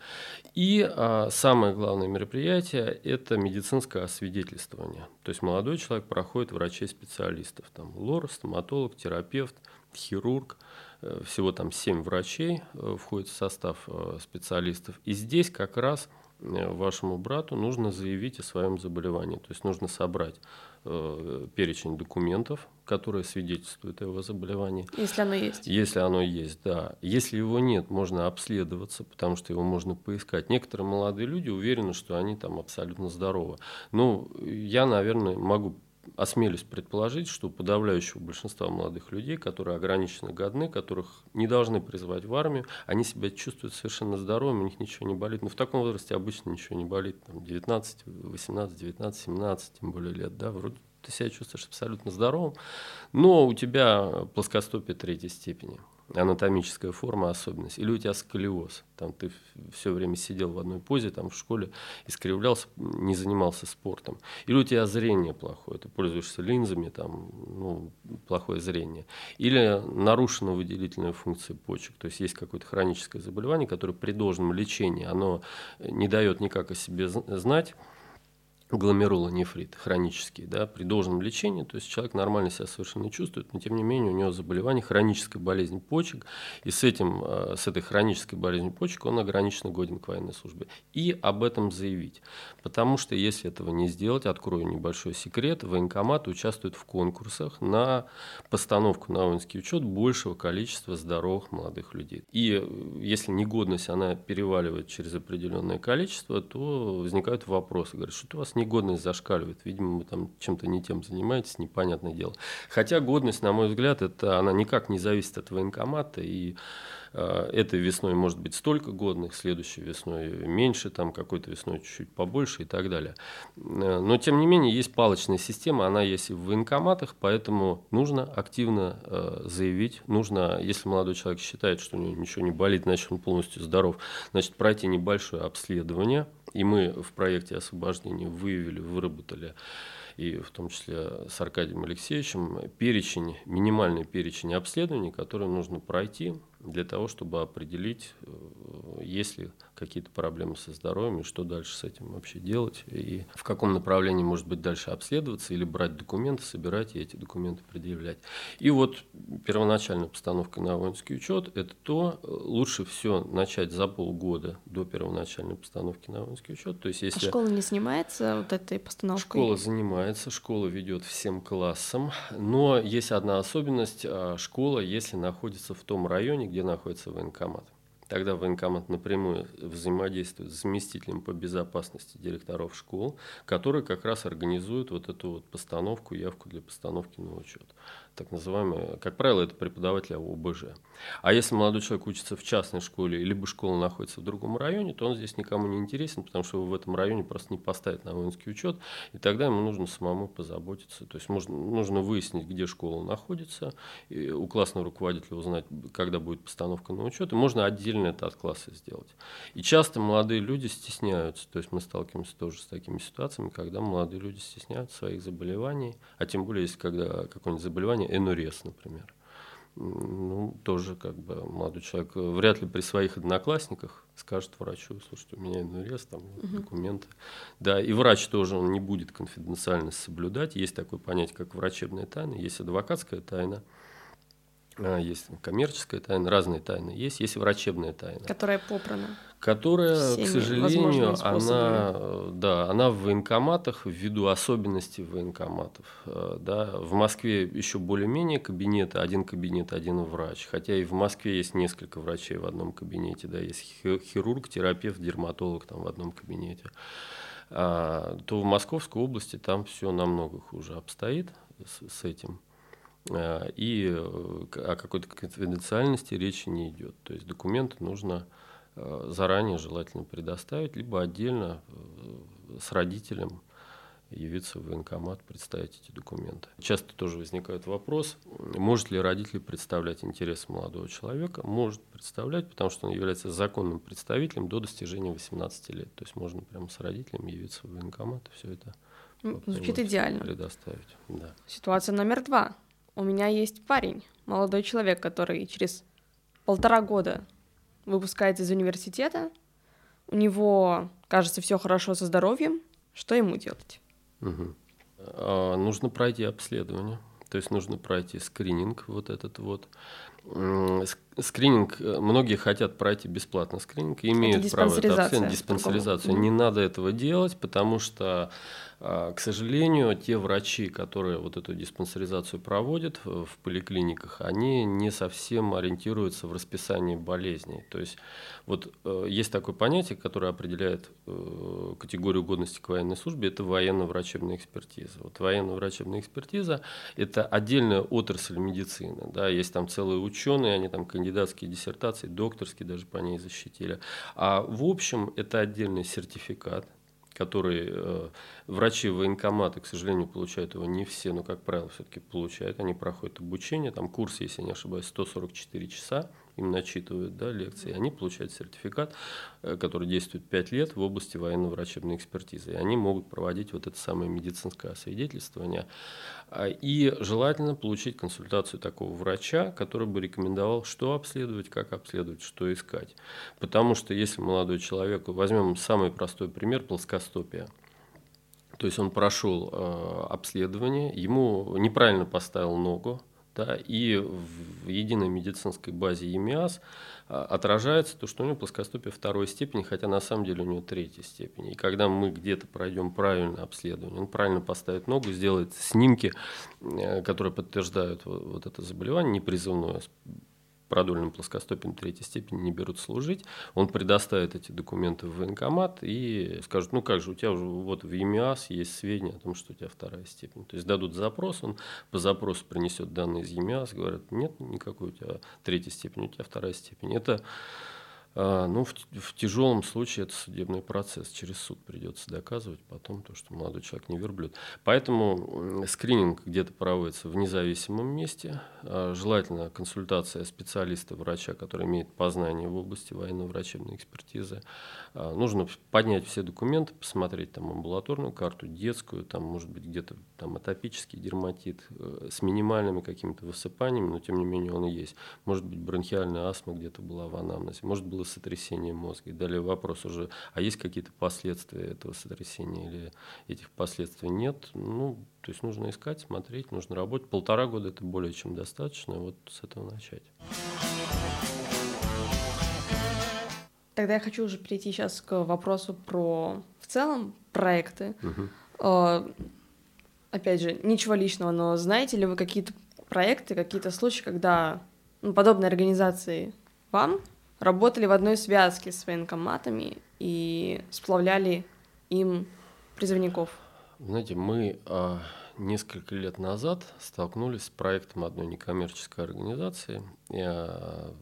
И а, самое главное мероприятие – это медицинское освидетельствование. То есть молодой человек проходит врачей-специалистов, там лор, стоматолог, терапевт, хирург, э, всего там 7 врачей э, входит в состав э, специалистов. И здесь как раз вашему брату нужно заявить о своем заболевании. То есть нужно собрать э, перечень документов, которые свидетельствуют о его заболевании. Если оно есть. Если оно есть, да. Если его нет, можно обследоваться, потому что его можно поискать. Некоторые молодые люди уверены, что они там абсолютно здоровы. Ну, я, наверное, могу осмелюсь предположить, что у подавляющего большинства молодых людей, которые ограничены годны, которых не должны призывать в армию, они себя чувствуют совершенно здоровыми, у них ничего не болит. Но в таком возрасте обычно ничего не болит. Там 19, 18, 19, 17, тем более лет, да, вроде ты себя чувствуешь абсолютно здоровым, но у тебя плоскостопие третьей степени анатомическая форма особенность, или у тебя сколиоз, там ты все время сидел в одной позе, там в школе искривлялся, не занимался спортом, или у тебя зрение плохое, ты пользуешься линзами, там, ну, плохое зрение, или нарушена выделительная функция почек, то есть есть какое-то хроническое заболевание, которое при должном лечении, оно не дает никак о себе знать, гломерулонефрит хронический, да, при должном лечении, то есть человек нормально себя совершенно чувствует, но тем не менее у него заболевание хронической болезни почек, и с, этим, э, с этой хронической болезнью почек он ограниченно годен к военной службе. И об этом заявить. Потому что если этого не сделать, открою небольшой секрет, военкоматы участвуют в конкурсах на постановку на воинский учет большего количества здоровых молодых людей. И э, если негодность она переваливает через определенное количество, то возникают вопросы. Говорят, что у вас негодность зашкаливает. Видимо, вы там чем-то не тем занимаетесь, непонятное дело. Хотя годность, на мой взгляд, это она никак не зависит от военкомата. И э, этой весной может быть столько годных, следующей весной меньше, там какой-то весной чуть-чуть побольше и так далее. Э, но, тем не менее, есть палочная система, она есть и в военкоматах, поэтому нужно активно э, заявить, нужно, если молодой человек считает, что у него ничего не болит, значит, он полностью здоров, значит, пройти небольшое обследование – и мы в проекте освобождения выявили, выработали, и в том числе с Аркадием Алексеевичем, перечень, минимальный перечень обследований, которые нужно пройти для того, чтобы определить, э, есть ли какие-то проблемы со здоровьем и что дальше с этим вообще делать, и в каком направлении может быть дальше обследоваться или брать документы, собирать и эти документы предъявлять. И вот первоначальная постановка на воинский учет – это то, э, лучше все начать за полгода до первоначальной постановки на воинский учет. То есть, если а школа не занимается вот этой постановкой? Школа занимается, школа ведет всем классам, но есть одна особенность – школа, если находится в том районе, где находится военкомат. Тогда военкомат напрямую взаимодействует с заместителем по безопасности директоров школ, которые как раз организуют вот эту вот постановку, явку для постановки на учет так называемые, как правило, это преподаватели ОБЖ. А если молодой человек учится в частной школе, либо школа находится в другом районе, то он здесь никому не интересен, потому что его в этом районе просто не поставят на воинский учет, и тогда ему нужно самому позаботиться. То есть можно, нужно выяснить, где школа находится, и у классного руководителя узнать, когда будет постановка на учет, и можно отдельно это от класса сделать. И часто молодые люди стесняются, то есть мы сталкиваемся тоже с такими ситуациями, когда молодые люди стесняются своих заболеваний, а тем более, если когда какое-нибудь заболевание энурез, например. Ну, тоже как бы молодой человек вряд ли при своих одноклассниках скажет врачу, слушайте, у меня энурез, там угу. документы. Да, и врач тоже, он не будет конфиденциальность соблюдать. Есть такое понятие, как врачебная тайна, есть адвокатская тайна. Есть коммерческая тайна, разные тайны есть, есть врачебная тайна. Которая попрана. Которая, к сожалению, она, да, она в военкоматах, ввиду особенностей военкоматов. Э, да, в Москве еще более-менее кабинеты, один кабинет, один врач. Хотя и в Москве есть несколько врачей в одном кабинете. Да, есть хирург, терапевт, дерматолог там в одном кабинете. А, то в Московской области там все намного хуже обстоит с, с этим. Э, и э, о какой-то конфиденциальности речи не идет. То есть документы нужно э, заранее желательно предоставить, либо отдельно с родителем явиться в военкомат, представить эти документы. Часто тоже возникает вопрос, может ли родитель представлять интересы молодого человека. Может представлять, потому что он является законным представителем до достижения 18 лет. То есть можно прямо с родителем явиться в военкомат и все это Звучит идеально. Предоставить, да. Ситуация номер два. У меня есть парень, молодой человек, который через полтора года выпускается из университета. У него, кажется, все хорошо со здоровьем. Что ему делать? Угу. А, нужно пройти обследование. То есть нужно пройти скрининг вот этот вот. Скрининг, э, многие хотят пройти бесплатно скрининг, имеют это право это обследовать диспансеризацию. Не надо этого делать, потому что к сожалению, те врачи, которые вот эту диспансеризацию проводят в поликлиниках, они не совсем ориентируются в расписании болезней. То есть вот э, есть такое понятие, которое определяет э, категорию годности к военной службе, это военно-врачебная экспертиза. Вот военно-врачебная экспертиза – это отдельная отрасль медицины. Да, есть там целые ученые, они там кандидатские диссертации, докторские даже по ней защитили. А в общем, это отдельный сертификат, который э, врачи военкоматы, к сожалению, получают его не все, но, как правило, все-таки получают. Они проходят обучение, там курс, если не ошибаюсь, 144 часа им начитывают да, лекции, они получают сертификат, э, который действует 5 лет в области военно-врачебной экспертизы. И они могут проводить вот это самое медицинское освидетельствование. А, и желательно получить консультацию такого врача, который бы рекомендовал, что обследовать, как обследовать, что искать. Потому что если молодой человек, возьмем самый простой пример, плоскостопия – то есть он прошел э, обследование, ему неправильно поставил ногу, да, и в единой медицинской базе ЕМИАС а, отражается то, что у него плоскостопие второй степени, хотя на самом деле у него третьей степени. И когда мы где-то пройдем правильное обследование, он правильно поставит ногу, сделает снимки, э, которые подтверждают вот это заболевание, непризывное продольным плоскостопием третьей степени не берут служить, он предоставит эти документы в военкомат и скажет, ну как же, у тебя уже вот в ЕМИАС есть сведения о том, что у тебя вторая степень. То есть дадут запрос, он по запросу принесет данные из ЕМИАС, говорят, нет никакой у тебя третьей степени, у тебя вторая степень. Это ну, в, в тяжелом случае это судебный процесс. Через суд придется доказывать потом то, что молодой человек не верблюд. Поэтому скрининг где-то проводится в независимом месте. А, желательно консультация специалиста, врача, который имеет познание в области военно-врачебной экспертизы. А, нужно поднять все документы, посмотреть там амбулаторную карту, детскую, там может быть где-то там атопический дерматит э, с минимальными какими-то высыпаниями, но тем не менее он и есть. Может быть бронхиальная астма где-то была в анамнезе, может было сотрясение мозга. И далее вопрос уже, а есть какие-то последствия этого сотрясения или этих последствий нет? Ну, то есть нужно искать, смотреть, нужно работать. Полтора года это более чем достаточно, вот с этого начать. Тогда я хочу уже перейти сейчас к вопросу про в целом проекты. Угу. Опять же, ничего личного, но знаете ли вы какие-то проекты, какие-то случаи, когда ну, подобные организации вам работали в одной связке с военкоматами и сплавляли им призывников? Знаете, мы а, несколько лет назад столкнулись с проектом одной некоммерческой организации. И, а,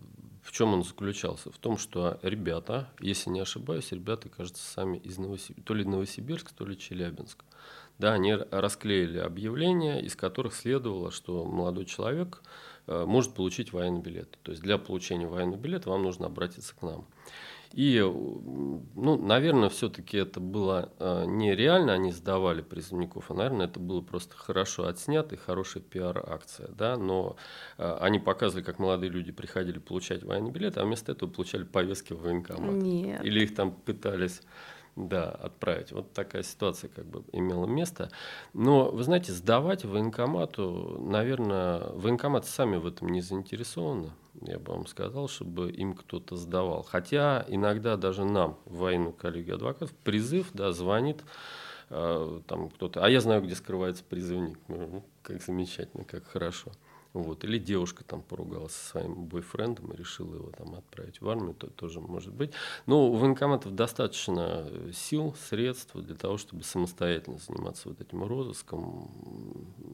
в чем он заключался? В том, что ребята, если не ошибаюсь, ребята, кажется, сами из Новосибирска, то ли Новосибирск, то ли Челябинск. Да, они расклеили объявления, из которых следовало, что молодой человек может получить военный билет. То есть для получения военного билета вам нужно обратиться к нам. И, ну, наверное, все-таки это было э, нереально, они сдавали призывников, а, наверное, это было просто хорошо отснято и хорошая пиар-акция, да, но э, они показывали, как молодые люди приходили получать военный билет, а вместо этого получали повестки в военкомат. Нет. Или их там пытались да, отправить. Вот такая ситуация как бы имела место. Но, вы знаете, сдавать военкомату, наверное, военкоматы сами в этом не заинтересованы я бы вам сказал, чтобы им кто-то сдавал. Хотя иногда даже нам, в военную коллегию адвокатов, призыв да, звонит э, там кто-то, а я знаю, где скрывается призывник. Ну, как замечательно, как хорошо. Вот. Или девушка там поругалась со своим бойфрендом и решила его там отправить в армию, то тоже может быть. Но у военкоматов достаточно э, сил, средств для того, чтобы самостоятельно заниматься вот этим розыском.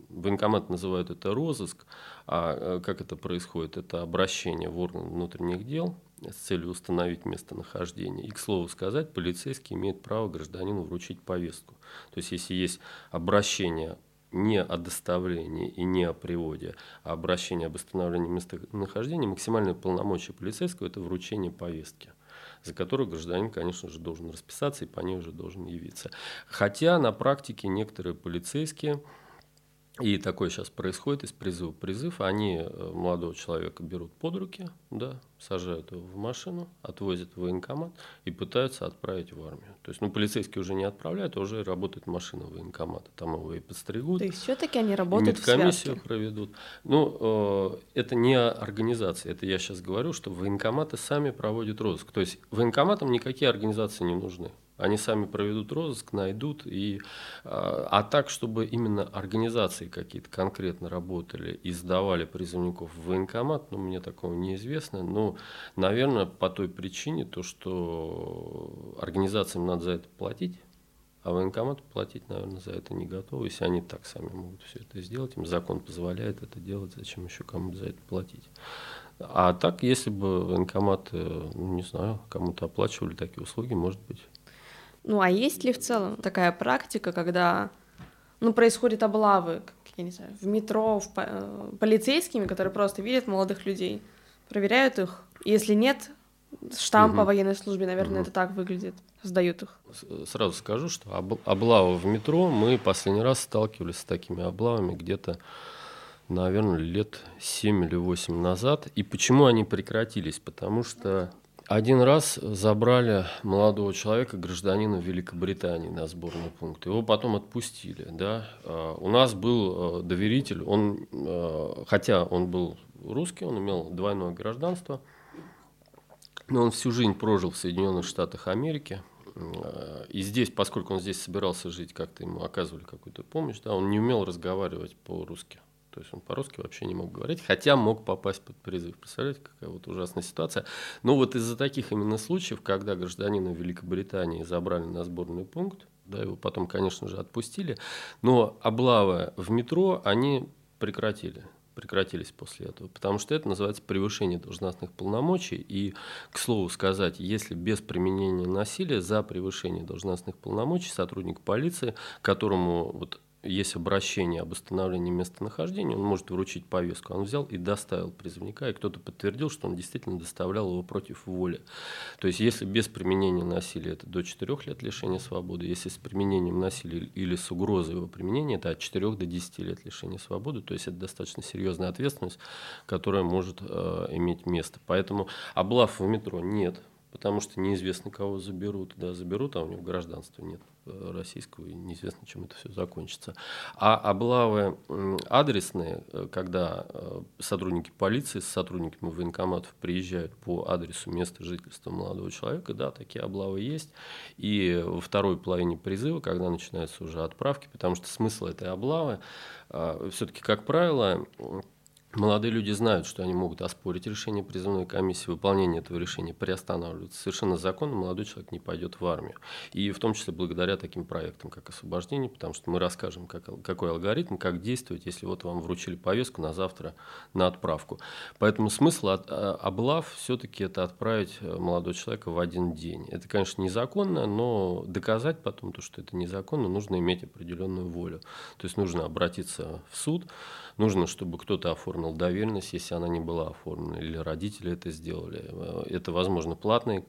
Военкомат называют это розыск, а э, как это происходит? Это обращение в органы внутренних дел, с целью установить местонахождение. И, к слову сказать, полицейский имеет право гражданину вручить повестку. То есть, если есть обращение не о доставлении и не о приводе, а обращение об установлении местонахождения, максимальное полномочия полицейского – это вручение повестки за которую гражданин, конечно же, должен расписаться и по ней уже должен явиться. Хотя на практике некоторые полицейские и такое сейчас происходит из призыва в призыв. Они э, молодого человека берут под руки, да, сажают его в машину, отвозят в военкомат и пытаются отправить в армию. То есть, ну, полицейские уже не отправляют, а уже работает машина военкомата. Там его и подстригут. То есть, все-таки они работают в связке? проведут. Ну, э, это не организация. Это я сейчас говорю, что военкоматы сами проводят розыск. То есть, военкоматам никакие организации не нужны. Они сами проведут розыск, найдут. И, а, а так, чтобы именно организации какие-то конкретно работали и сдавали призывников в военкомат, ну, мне такого неизвестно. Но, наверное, по той причине, то, что организациям надо за это платить, а военкомату платить, наверное, за это не готовы. Если они так сами могут все это сделать, им закон позволяет это делать, зачем еще кому-то за это платить. А так, если бы военкоматы, ну, не знаю, кому-то оплачивали такие услуги, может быть, ну, а есть ли в целом такая практика, когда, ну, происходят облавы, как, я не знаю, в метро, в, э, полицейскими, которые просто видят молодых людей, проверяют их, если нет штампа угу. военной службе, наверное, угу. это так выглядит, сдают их. Сразу скажу, что об, облава в метро, мы последний раз сталкивались с такими облавами где-то наверное, лет 7 или 8 назад. И почему они прекратились? Потому что один раз забрали молодого человека, гражданина Великобритании на сборный пункт. Его потом отпустили. Да? А, у нас был э, доверитель, он, э, хотя он был русский, он имел двойное гражданство, но он всю жизнь прожил в Соединенных Штатах Америки. Э, и здесь, поскольку он здесь собирался жить, как-то ему оказывали какую-то помощь, да, он не умел разговаривать по-русски. То есть он по-русски вообще не мог говорить, хотя мог попасть под призыв. Представляете, какая вот ужасная ситуация. Но вот из-за таких именно случаев, когда гражданина Великобритании забрали на сборный пункт, да, его потом, конечно же, отпустили, но облавы в метро они прекратили прекратились после этого, потому что это называется превышение должностных полномочий. И, к слову сказать, если без применения насилия за превышение должностных полномочий сотрудник полиции, которому вот есть обращение об установлении местонахождения, он может вручить повестку. Он взял и доставил призывника, и кто-то подтвердил, что он действительно доставлял его против воли. То есть, если без применения насилия, это до 4 лет лишения свободы, если с применением насилия или с угрозой его применения, это от 4 до 10 лет лишения свободы. То есть, это достаточно серьезная ответственность, которая может э, иметь место. Поэтому облав в метро нет, потому что неизвестно, кого заберут. Да, заберут, а у него гражданства нет э, российского, и неизвестно, чем это все закончится. А облавы адресные, э, когда э, сотрудники полиции с сотрудниками военкоматов приезжают по адресу места жительства молодого человека, да, такие облавы есть. И во второй половине призыва, когда начинаются уже отправки, потому что смысл этой облавы, все-таки, как правило, Молодые люди знают, что они могут оспорить решение призывной комиссии, выполнение этого решения приостанавливается. Совершенно законно молодой человек не пойдет в армию. И в том числе благодаря таким проектам, как освобождение, потому что мы расскажем, как, какой алгоритм, как действовать, если вот вам вручили повестку на завтра на отправку. Поэтому смысл от, а, облав все-таки это отправить э, молодого человека в один день. Это, конечно, незаконно, но доказать потом то, что это незаконно, нужно иметь определенную волю. То есть нужно обратиться в суд, нужно, чтобы кто-то оформил доверенность, если она не была оформлена, или родители это сделали. Это, возможно, платные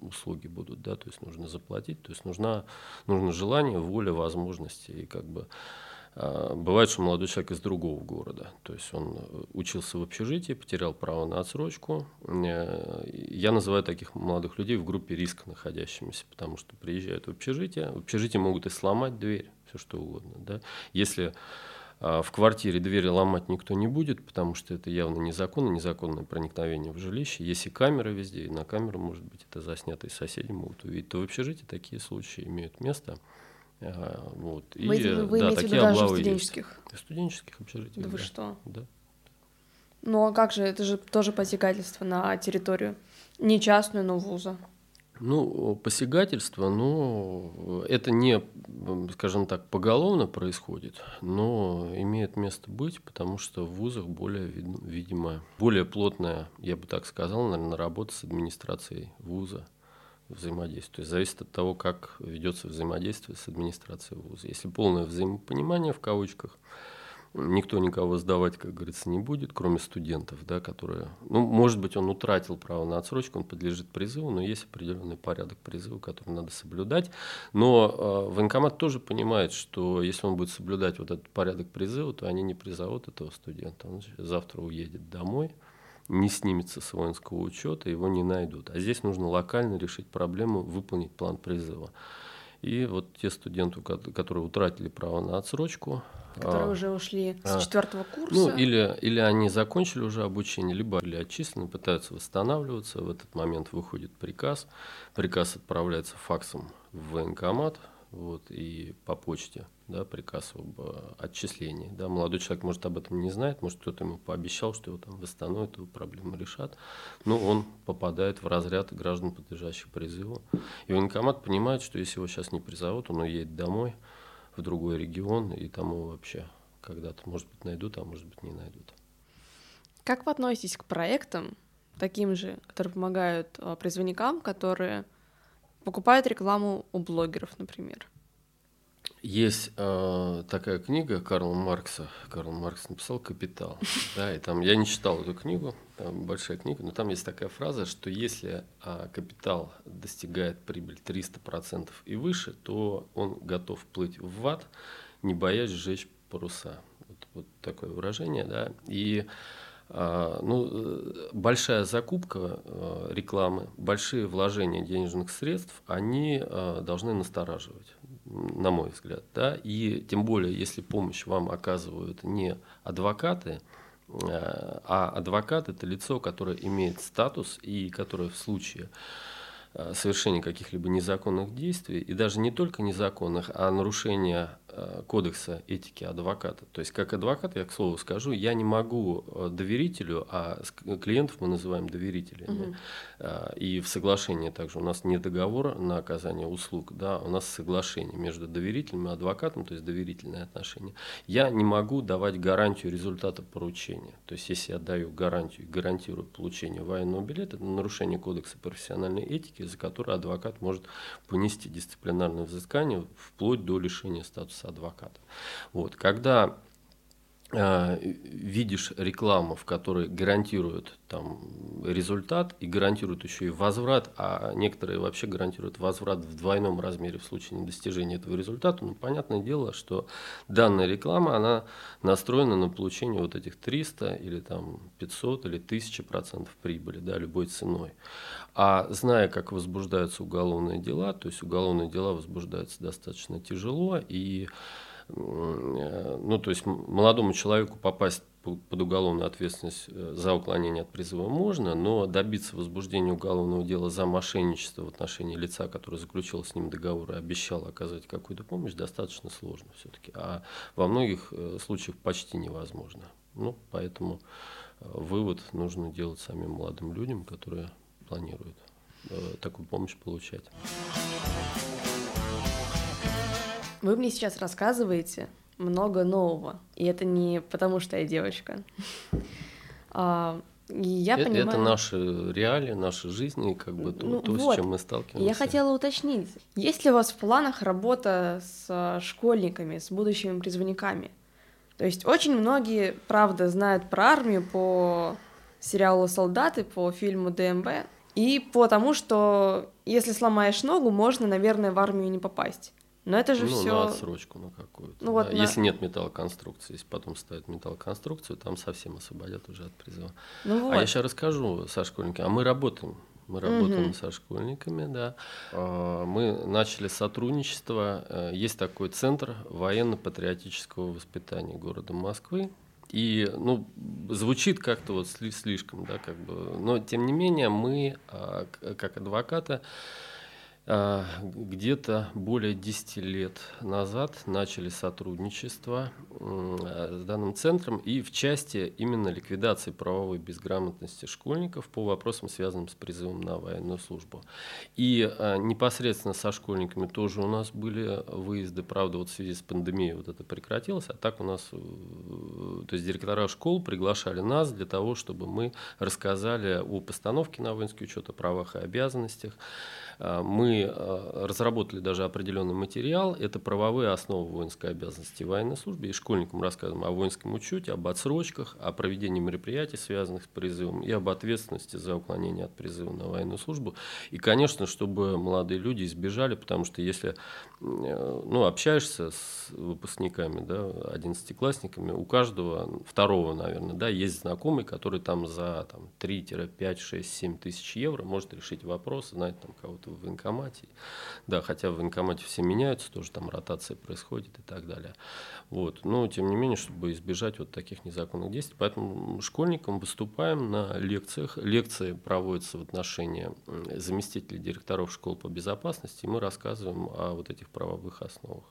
услуги будут, да, то есть нужно заплатить, то есть нужна, нужно желание, воля, возможности и как бы а, Бывает, что молодой человек из другого города, то есть он э, учился в общежитии, потерял право на отсрочку. Э, я называю таких молодых людей в группе риска находящимися, потому что приезжают в общежитие, в общежитии могут и сломать дверь, все что угодно. Да? Если в квартире двери ломать никто не будет, потому что это явно незаконно, незаконное проникновение в жилище. Есть и камера везде, и на камеру, может быть, это заснято, и соседи могут увидеть. То в общежитии такие случаи имеют место. А, вот. Вы, и, вы да, имеете такие в виду даже студенческих? Есть. Студенческих общежитий. Да, да вы что? Да. Ну а как же, это же тоже посягательство на территорию, не частную, но вуза. Ну, посягательство, ну, это не, скажем так, поголовно происходит, но имеет место быть, потому что в вузах более, видимо, более плотная, я бы так сказал, наверное, работа с администрацией вуза взаимодействие. Зависит от того, как ведется взаимодействие с администрацией вуза. Если полное взаимопонимание в кавычках, никто никого сдавать, как говорится, не будет, кроме студентов, да, которые, ну, может быть, он утратил право на отсрочку, он подлежит призыву, но есть определенный порядок призыва, который надо соблюдать. Но э, военкомат тоже понимает, что если он будет соблюдать вот этот порядок призыва, то они не призовут этого студента, он завтра уедет домой, не снимется с воинского учета, его не найдут. А здесь нужно локально решить проблему, выполнить план призыва. И вот те студенты, которые утратили право на отсрочку, которые а, уже ушли с а, четвертого курса. Ну, или, или они закончили уже обучение, либо были отчислены, пытаются восстанавливаться. В этот момент выходит приказ. Приказ отправляется факсом в военкомат вот, и по почте да, приказ об э, отчислении. Да. Молодой человек, может, об этом не знает, может, кто-то ему пообещал, что его там восстановят, его проблемы решат. Но он попадает в разряд граждан, подлежащих призыву. И военкомат понимает, что если его сейчас не призовут, он уедет домой, в другой регион, и там его вообще когда-то, может быть, найдут, а может быть, не найдут. Как вы относитесь к проектам, таким же, которые помогают э, призывникам, которые покупают рекламу у блогеров, например? Есть э, такая книга Карла Маркса. Карл Маркс написал «Капитал». [laughs] Да, и там я не читал эту книгу, там большая книга, но там есть такая фраза, что если э, капитал достигает прибыль 300% и выше, то он готов плыть в ад, не боясь сжечь паруса. Вот, вот такое выражение, да. И а, ну, э, большая закупка э, рекламы, большие вложения денежных средств, они э, должны настораживать, на мой взгляд. Да? И тем более, если помощь вам оказывают не адвокаты, а адвокат – это лицо, которое имеет статус и которое в случае совершения каких-либо незаконных действий, и даже не только незаконных, а нарушения кодекса этики адвоката. То есть, как адвокат, я к слову скажу, я не могу э, доверителю, а клиентов мы называем доверителями. Угу. И в соглашении также у нас не договор на оказание услуг, да, у нас соглашение между доверителем и адвокатом, то есть доверительные отношения. Я не могу давать гарантию результата поручения. То есть, если я даю гарантию гарантирую получение военного билета, это нарушение кодекса профессиональной этики, за которое адвокат может понести дисциплинарное взыскание вплоть до лишения статуса адвоката. Вот. Когда видишь рекламу, в которой гарантируют там результат и гарантируют еще и возврат, а некоторые вообще гарантируют возврат в двойном размере в случае недостижения этого результата, ну, понятное дело, что данная реклама, она настроена на получение вот этих 300 или там 500 или 1000 процентов прибыли, да, любой ценой. А зная, как возбуждаются уголовные дела, то есть уголовные дела возбуждаются достаточно тяжело, и ну, то есть молодому человеку попасть под уголовную ответственность э, за уклонение от призыва можно, но добиться возбуждения уголовного дела за мошенничество в отношении лица, который заключил с ним договор и обещал оказать какую-то помощь, достаточно сложно все-таки. А во многих э, случаях почти невозможно. Ну, поэтому вывод нужно делать самим молодым людям, которые планируют э, такую помощь получать. Вы мне сейчас рассказываете много нового, и это не потому, что я девочка. [laughs] А, я это, понимаю... это наши реалии, наши жизни, как бы то, ну, то вот. с чем мы сталкиваемся. Я хотела уточнить, есть ли у вас в планах работа с школьниками, с будущими призванниками? То есть очень многие, правда, знают про армию по сериалу «Солдаты», по фильму ДМБ, и потому что если сломаешь ногу, можно, наверное, в армию не попасть. Но это же ну, все. на отсрочку на какую-то. Ну, да. вот на... Если нет металлоконструкции, если потом ставят металлоконструкцию, там совсем освободят уже от призыва. Ну, вот. А я сейчас расскажу со школьниками. А мы работаем. Мы работаем угу. со школьниками, да. А, мы начали сотрудничество. Э, есть такой центр военно-патриотического воспитания города Москвы. И, ну, звучит как-то вот слишком, да, как бы, но тем не менее мы, а, как адвокаты, А, где-то более 10 лет назад начали сотрудничество с данным центром и в части именно ликвидации правовой безграмотности школьников по вопросам, связанным с призывом на военную службу. И а, непосредственно со школьниками тоже у нас были выезды, правда, вот в связи с пандемией вот это прекратилось, а так у нас, э, то есть директора школ приглашали нас для того, чтобы мы рассказали о постановке на воинский учет, о правах и обязанностях, а, мы а, разработали даже определенный материал. Это правовые основы воинской обязанности военной службы. И школьникам рассказываем о воинском учете, об отсрочках, о проведении мероприятий, связанных с призывом, и об ответственности за уклонение от призыва на военную службу. И, конечно, чтобы молодые люди избежали, потому что если ну, общаешься с выпускниками, да, одиннадцатиклассниками, у каждого, второго, наверное, да, есть знакомый, который там за там, 3, 5, 6, 7 тысяч евро может решить вопрос, знает там кого-то в военкомате. Да, хотя в военкомате все меняются, тоже там ротация происходит и так далее. Вот. Но, тем не менее, чтобы избежать вот таких незаконных действий. Поэтому школьникам выступаем на лекциях. Лекции проводятся в отношении заместителей директоров школ по безопасности, и мы рассказываем о вот этих правовых основах.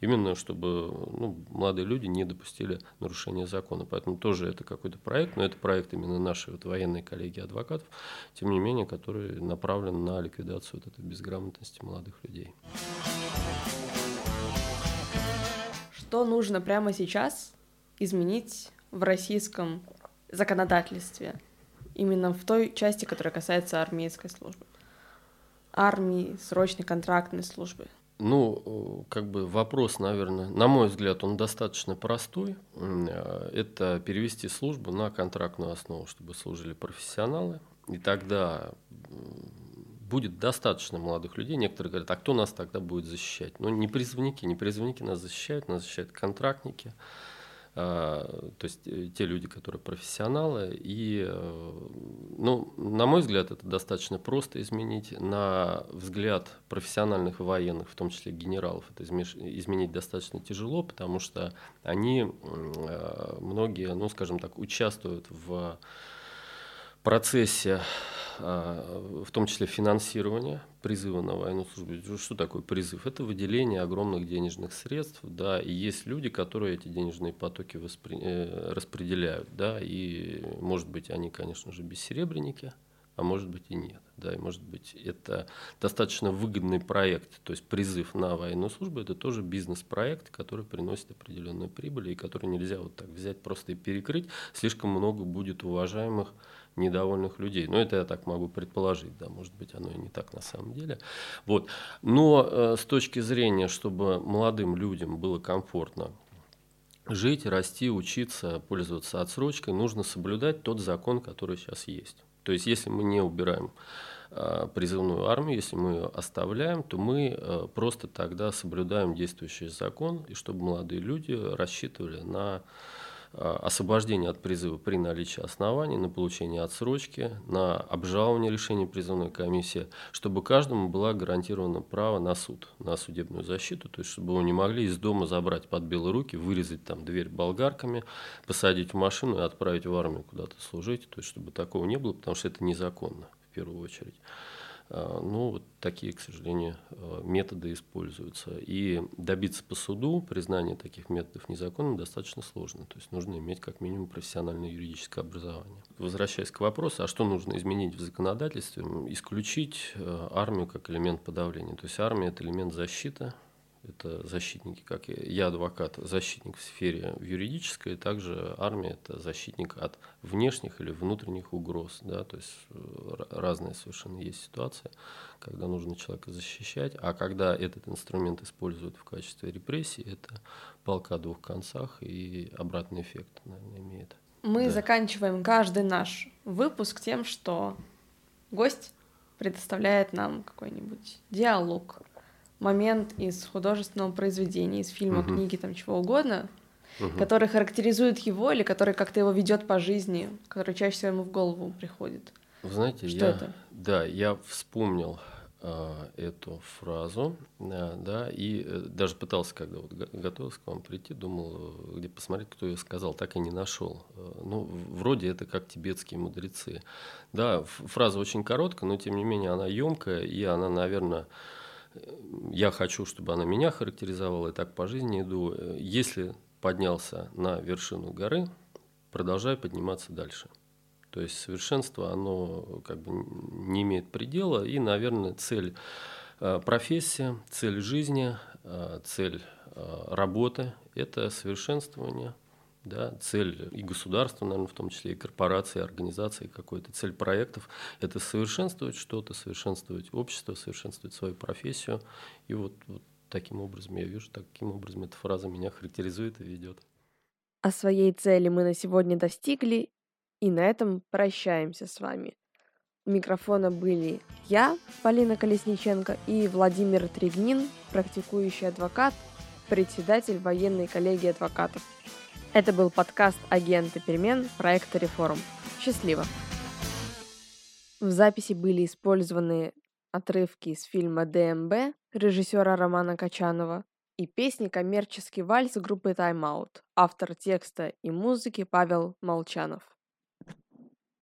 Именно чтобы ну, молодые люди не допустили нарушения закона. Поэтому тоже это какой-то проект, но это проект именно нашей вот военной коллегии адвокатов, тем не менее, который направлен на ликвидацию вот этой безграмотности молодых людей. Что нужно прямо сейчас изменить в российском законодательстве? Именно в той части, которая касается армейской службы. Армии, срочной контрактной службы. Ну, как бы вопрос, наверное, на мой взгляд, он достаточно простой. Э, это перевести службу на контрактную основу, чтобы служили профессионалы. И тогда будет достаточно молодых людей. Некоторые говорят, а кто нас тогда будет защищать? Ну, не призывники, не призывники нас защищают, нас защищают контрактники. А, то есть э, те люди, которые профессионалы. И, э, ну, на мой взгляд, это достаточно просто изменить. На взгляд профессиональных военных, в том числе генералов, это изменить достаточно тяжело, потому что они, э, многие, ну, скажем так, участвуют в процессе а, в том числе финансирование призыва на военную службу. Что такое призыв? Это выделение огромных денежных средств, да, и есть люди, которые эти денежные потоки воспри... Э, распределяют, да, и, может быть, они, конечно же, бессеребренники, а может быть и нет. Да, и может быть это достаточно выгодный проект, то есть призыв на военную службу это тоже бизнес-проект, который приносит определенную прибыль и который нельзя вот так взять просто и перекрыть. Слишком много будет уважаемых недовольных людей. Но это я так могу предположить, да, может быть, оно и не так на самом деле. Вот. Но э, с точки зрения, чтобы молодым людям было комфортно жить, расти, учиться, пользоваться отсрочкой, нужно соблюдать тот закон, который сейчас есть. То есть, если мы не убираем э, призывную армию, если мы ее оставляем, то мы э, просто тогда соблюдаем действующий закон, и чтобы молодые люди рассчитывали на освобождение от призыва при наличии оснований, на получение отсрочки, на обжалование решения призывной комиссии, чтобы каждому было гарантировано право на суд, на судебную защиту, то есть чтобы его не могли из дома забрать под белые руки, вырезать там дверь болгарками, посадить в машину и отправить в армию куда-то служить, то есть чтобы такого не было, потому что это незаконно в первую очередь. А, ну, вот такие, к сожалению, а, методы используются. И добиться по суду признания таких методов незаконным достаточно сложно. То есть нужно иметь как минимум профессиональное юридическое образование. Возвращаясь к вопросу, а что нужно изменить в законодательстве? Исключить а, армию как элемент подавления. То есть армия – это элемент защиты, это защитники, как я, я адвокат, защитник в сфере юридической, также армия это защитник от внешних или внутренних угроз, да, то есть э, разные совершенно есть ситуации, когда нужно человека защищать, а когда этот инструмент используют в качестве репрессии, это полка о двух концах и обратный эффект, наверное, имеет. Мы да. заканчиваем каждый наш выпуск тем, что гость предоставляет нам какой-нибудь диалог, момент из художественного произведения, из фильма, угу. книги, там чего угодно, угу. который характеризует его или который как-то его ведет по жизни, который чаще всего ему в голову приходит. Вы знаете, Что я, это? Да, я вспомнил э, эту фразу, э, да, и э, даже пытался, когда вот готовился к вам прийти, думал, где посмотреть, кто ее сказал, так и не нашел. Э, ну, вроде это как тибетские мудрецы. Да, фраза очень короткая, но тем не менее она емкая, и она, наверное, я хочу, чтобы она меня характеризовала, и так по жизни иду. Если поднялся на вершину горы, продолжаю подниматься дальше. То есть совершенство, оно как бы не имеет предела, и, наверное, цель э, профессия, цель жизни, э, цель э, работы – это совершенствование, да, цель и государства, наверное, в том числе и корпорации, организации какой-то, цель проектов – это совершенствовать что-то, совершенствовать общество, совершенствовать свою профессию. И вот, вот таким образом я вижу, таким образом эта фраза меня характеризует и ведет. А своей цели мы на сегодня достигли, и на этом прощаемся с вами. У микрофона были я, Полина Колесниченко, и Владимир Тригнин, практикующий адвокат, председатель военной коллегии адвокатов. Это был подкаст «Агенты перемен» проекта «Реформ». Счастливо! В записи были использованы отрывки из фильма «ДМБ» режиссера Романа Качанова и песни «Коммерческий вальс» группы Time Out, автор текста и музыки Павел Молчанов.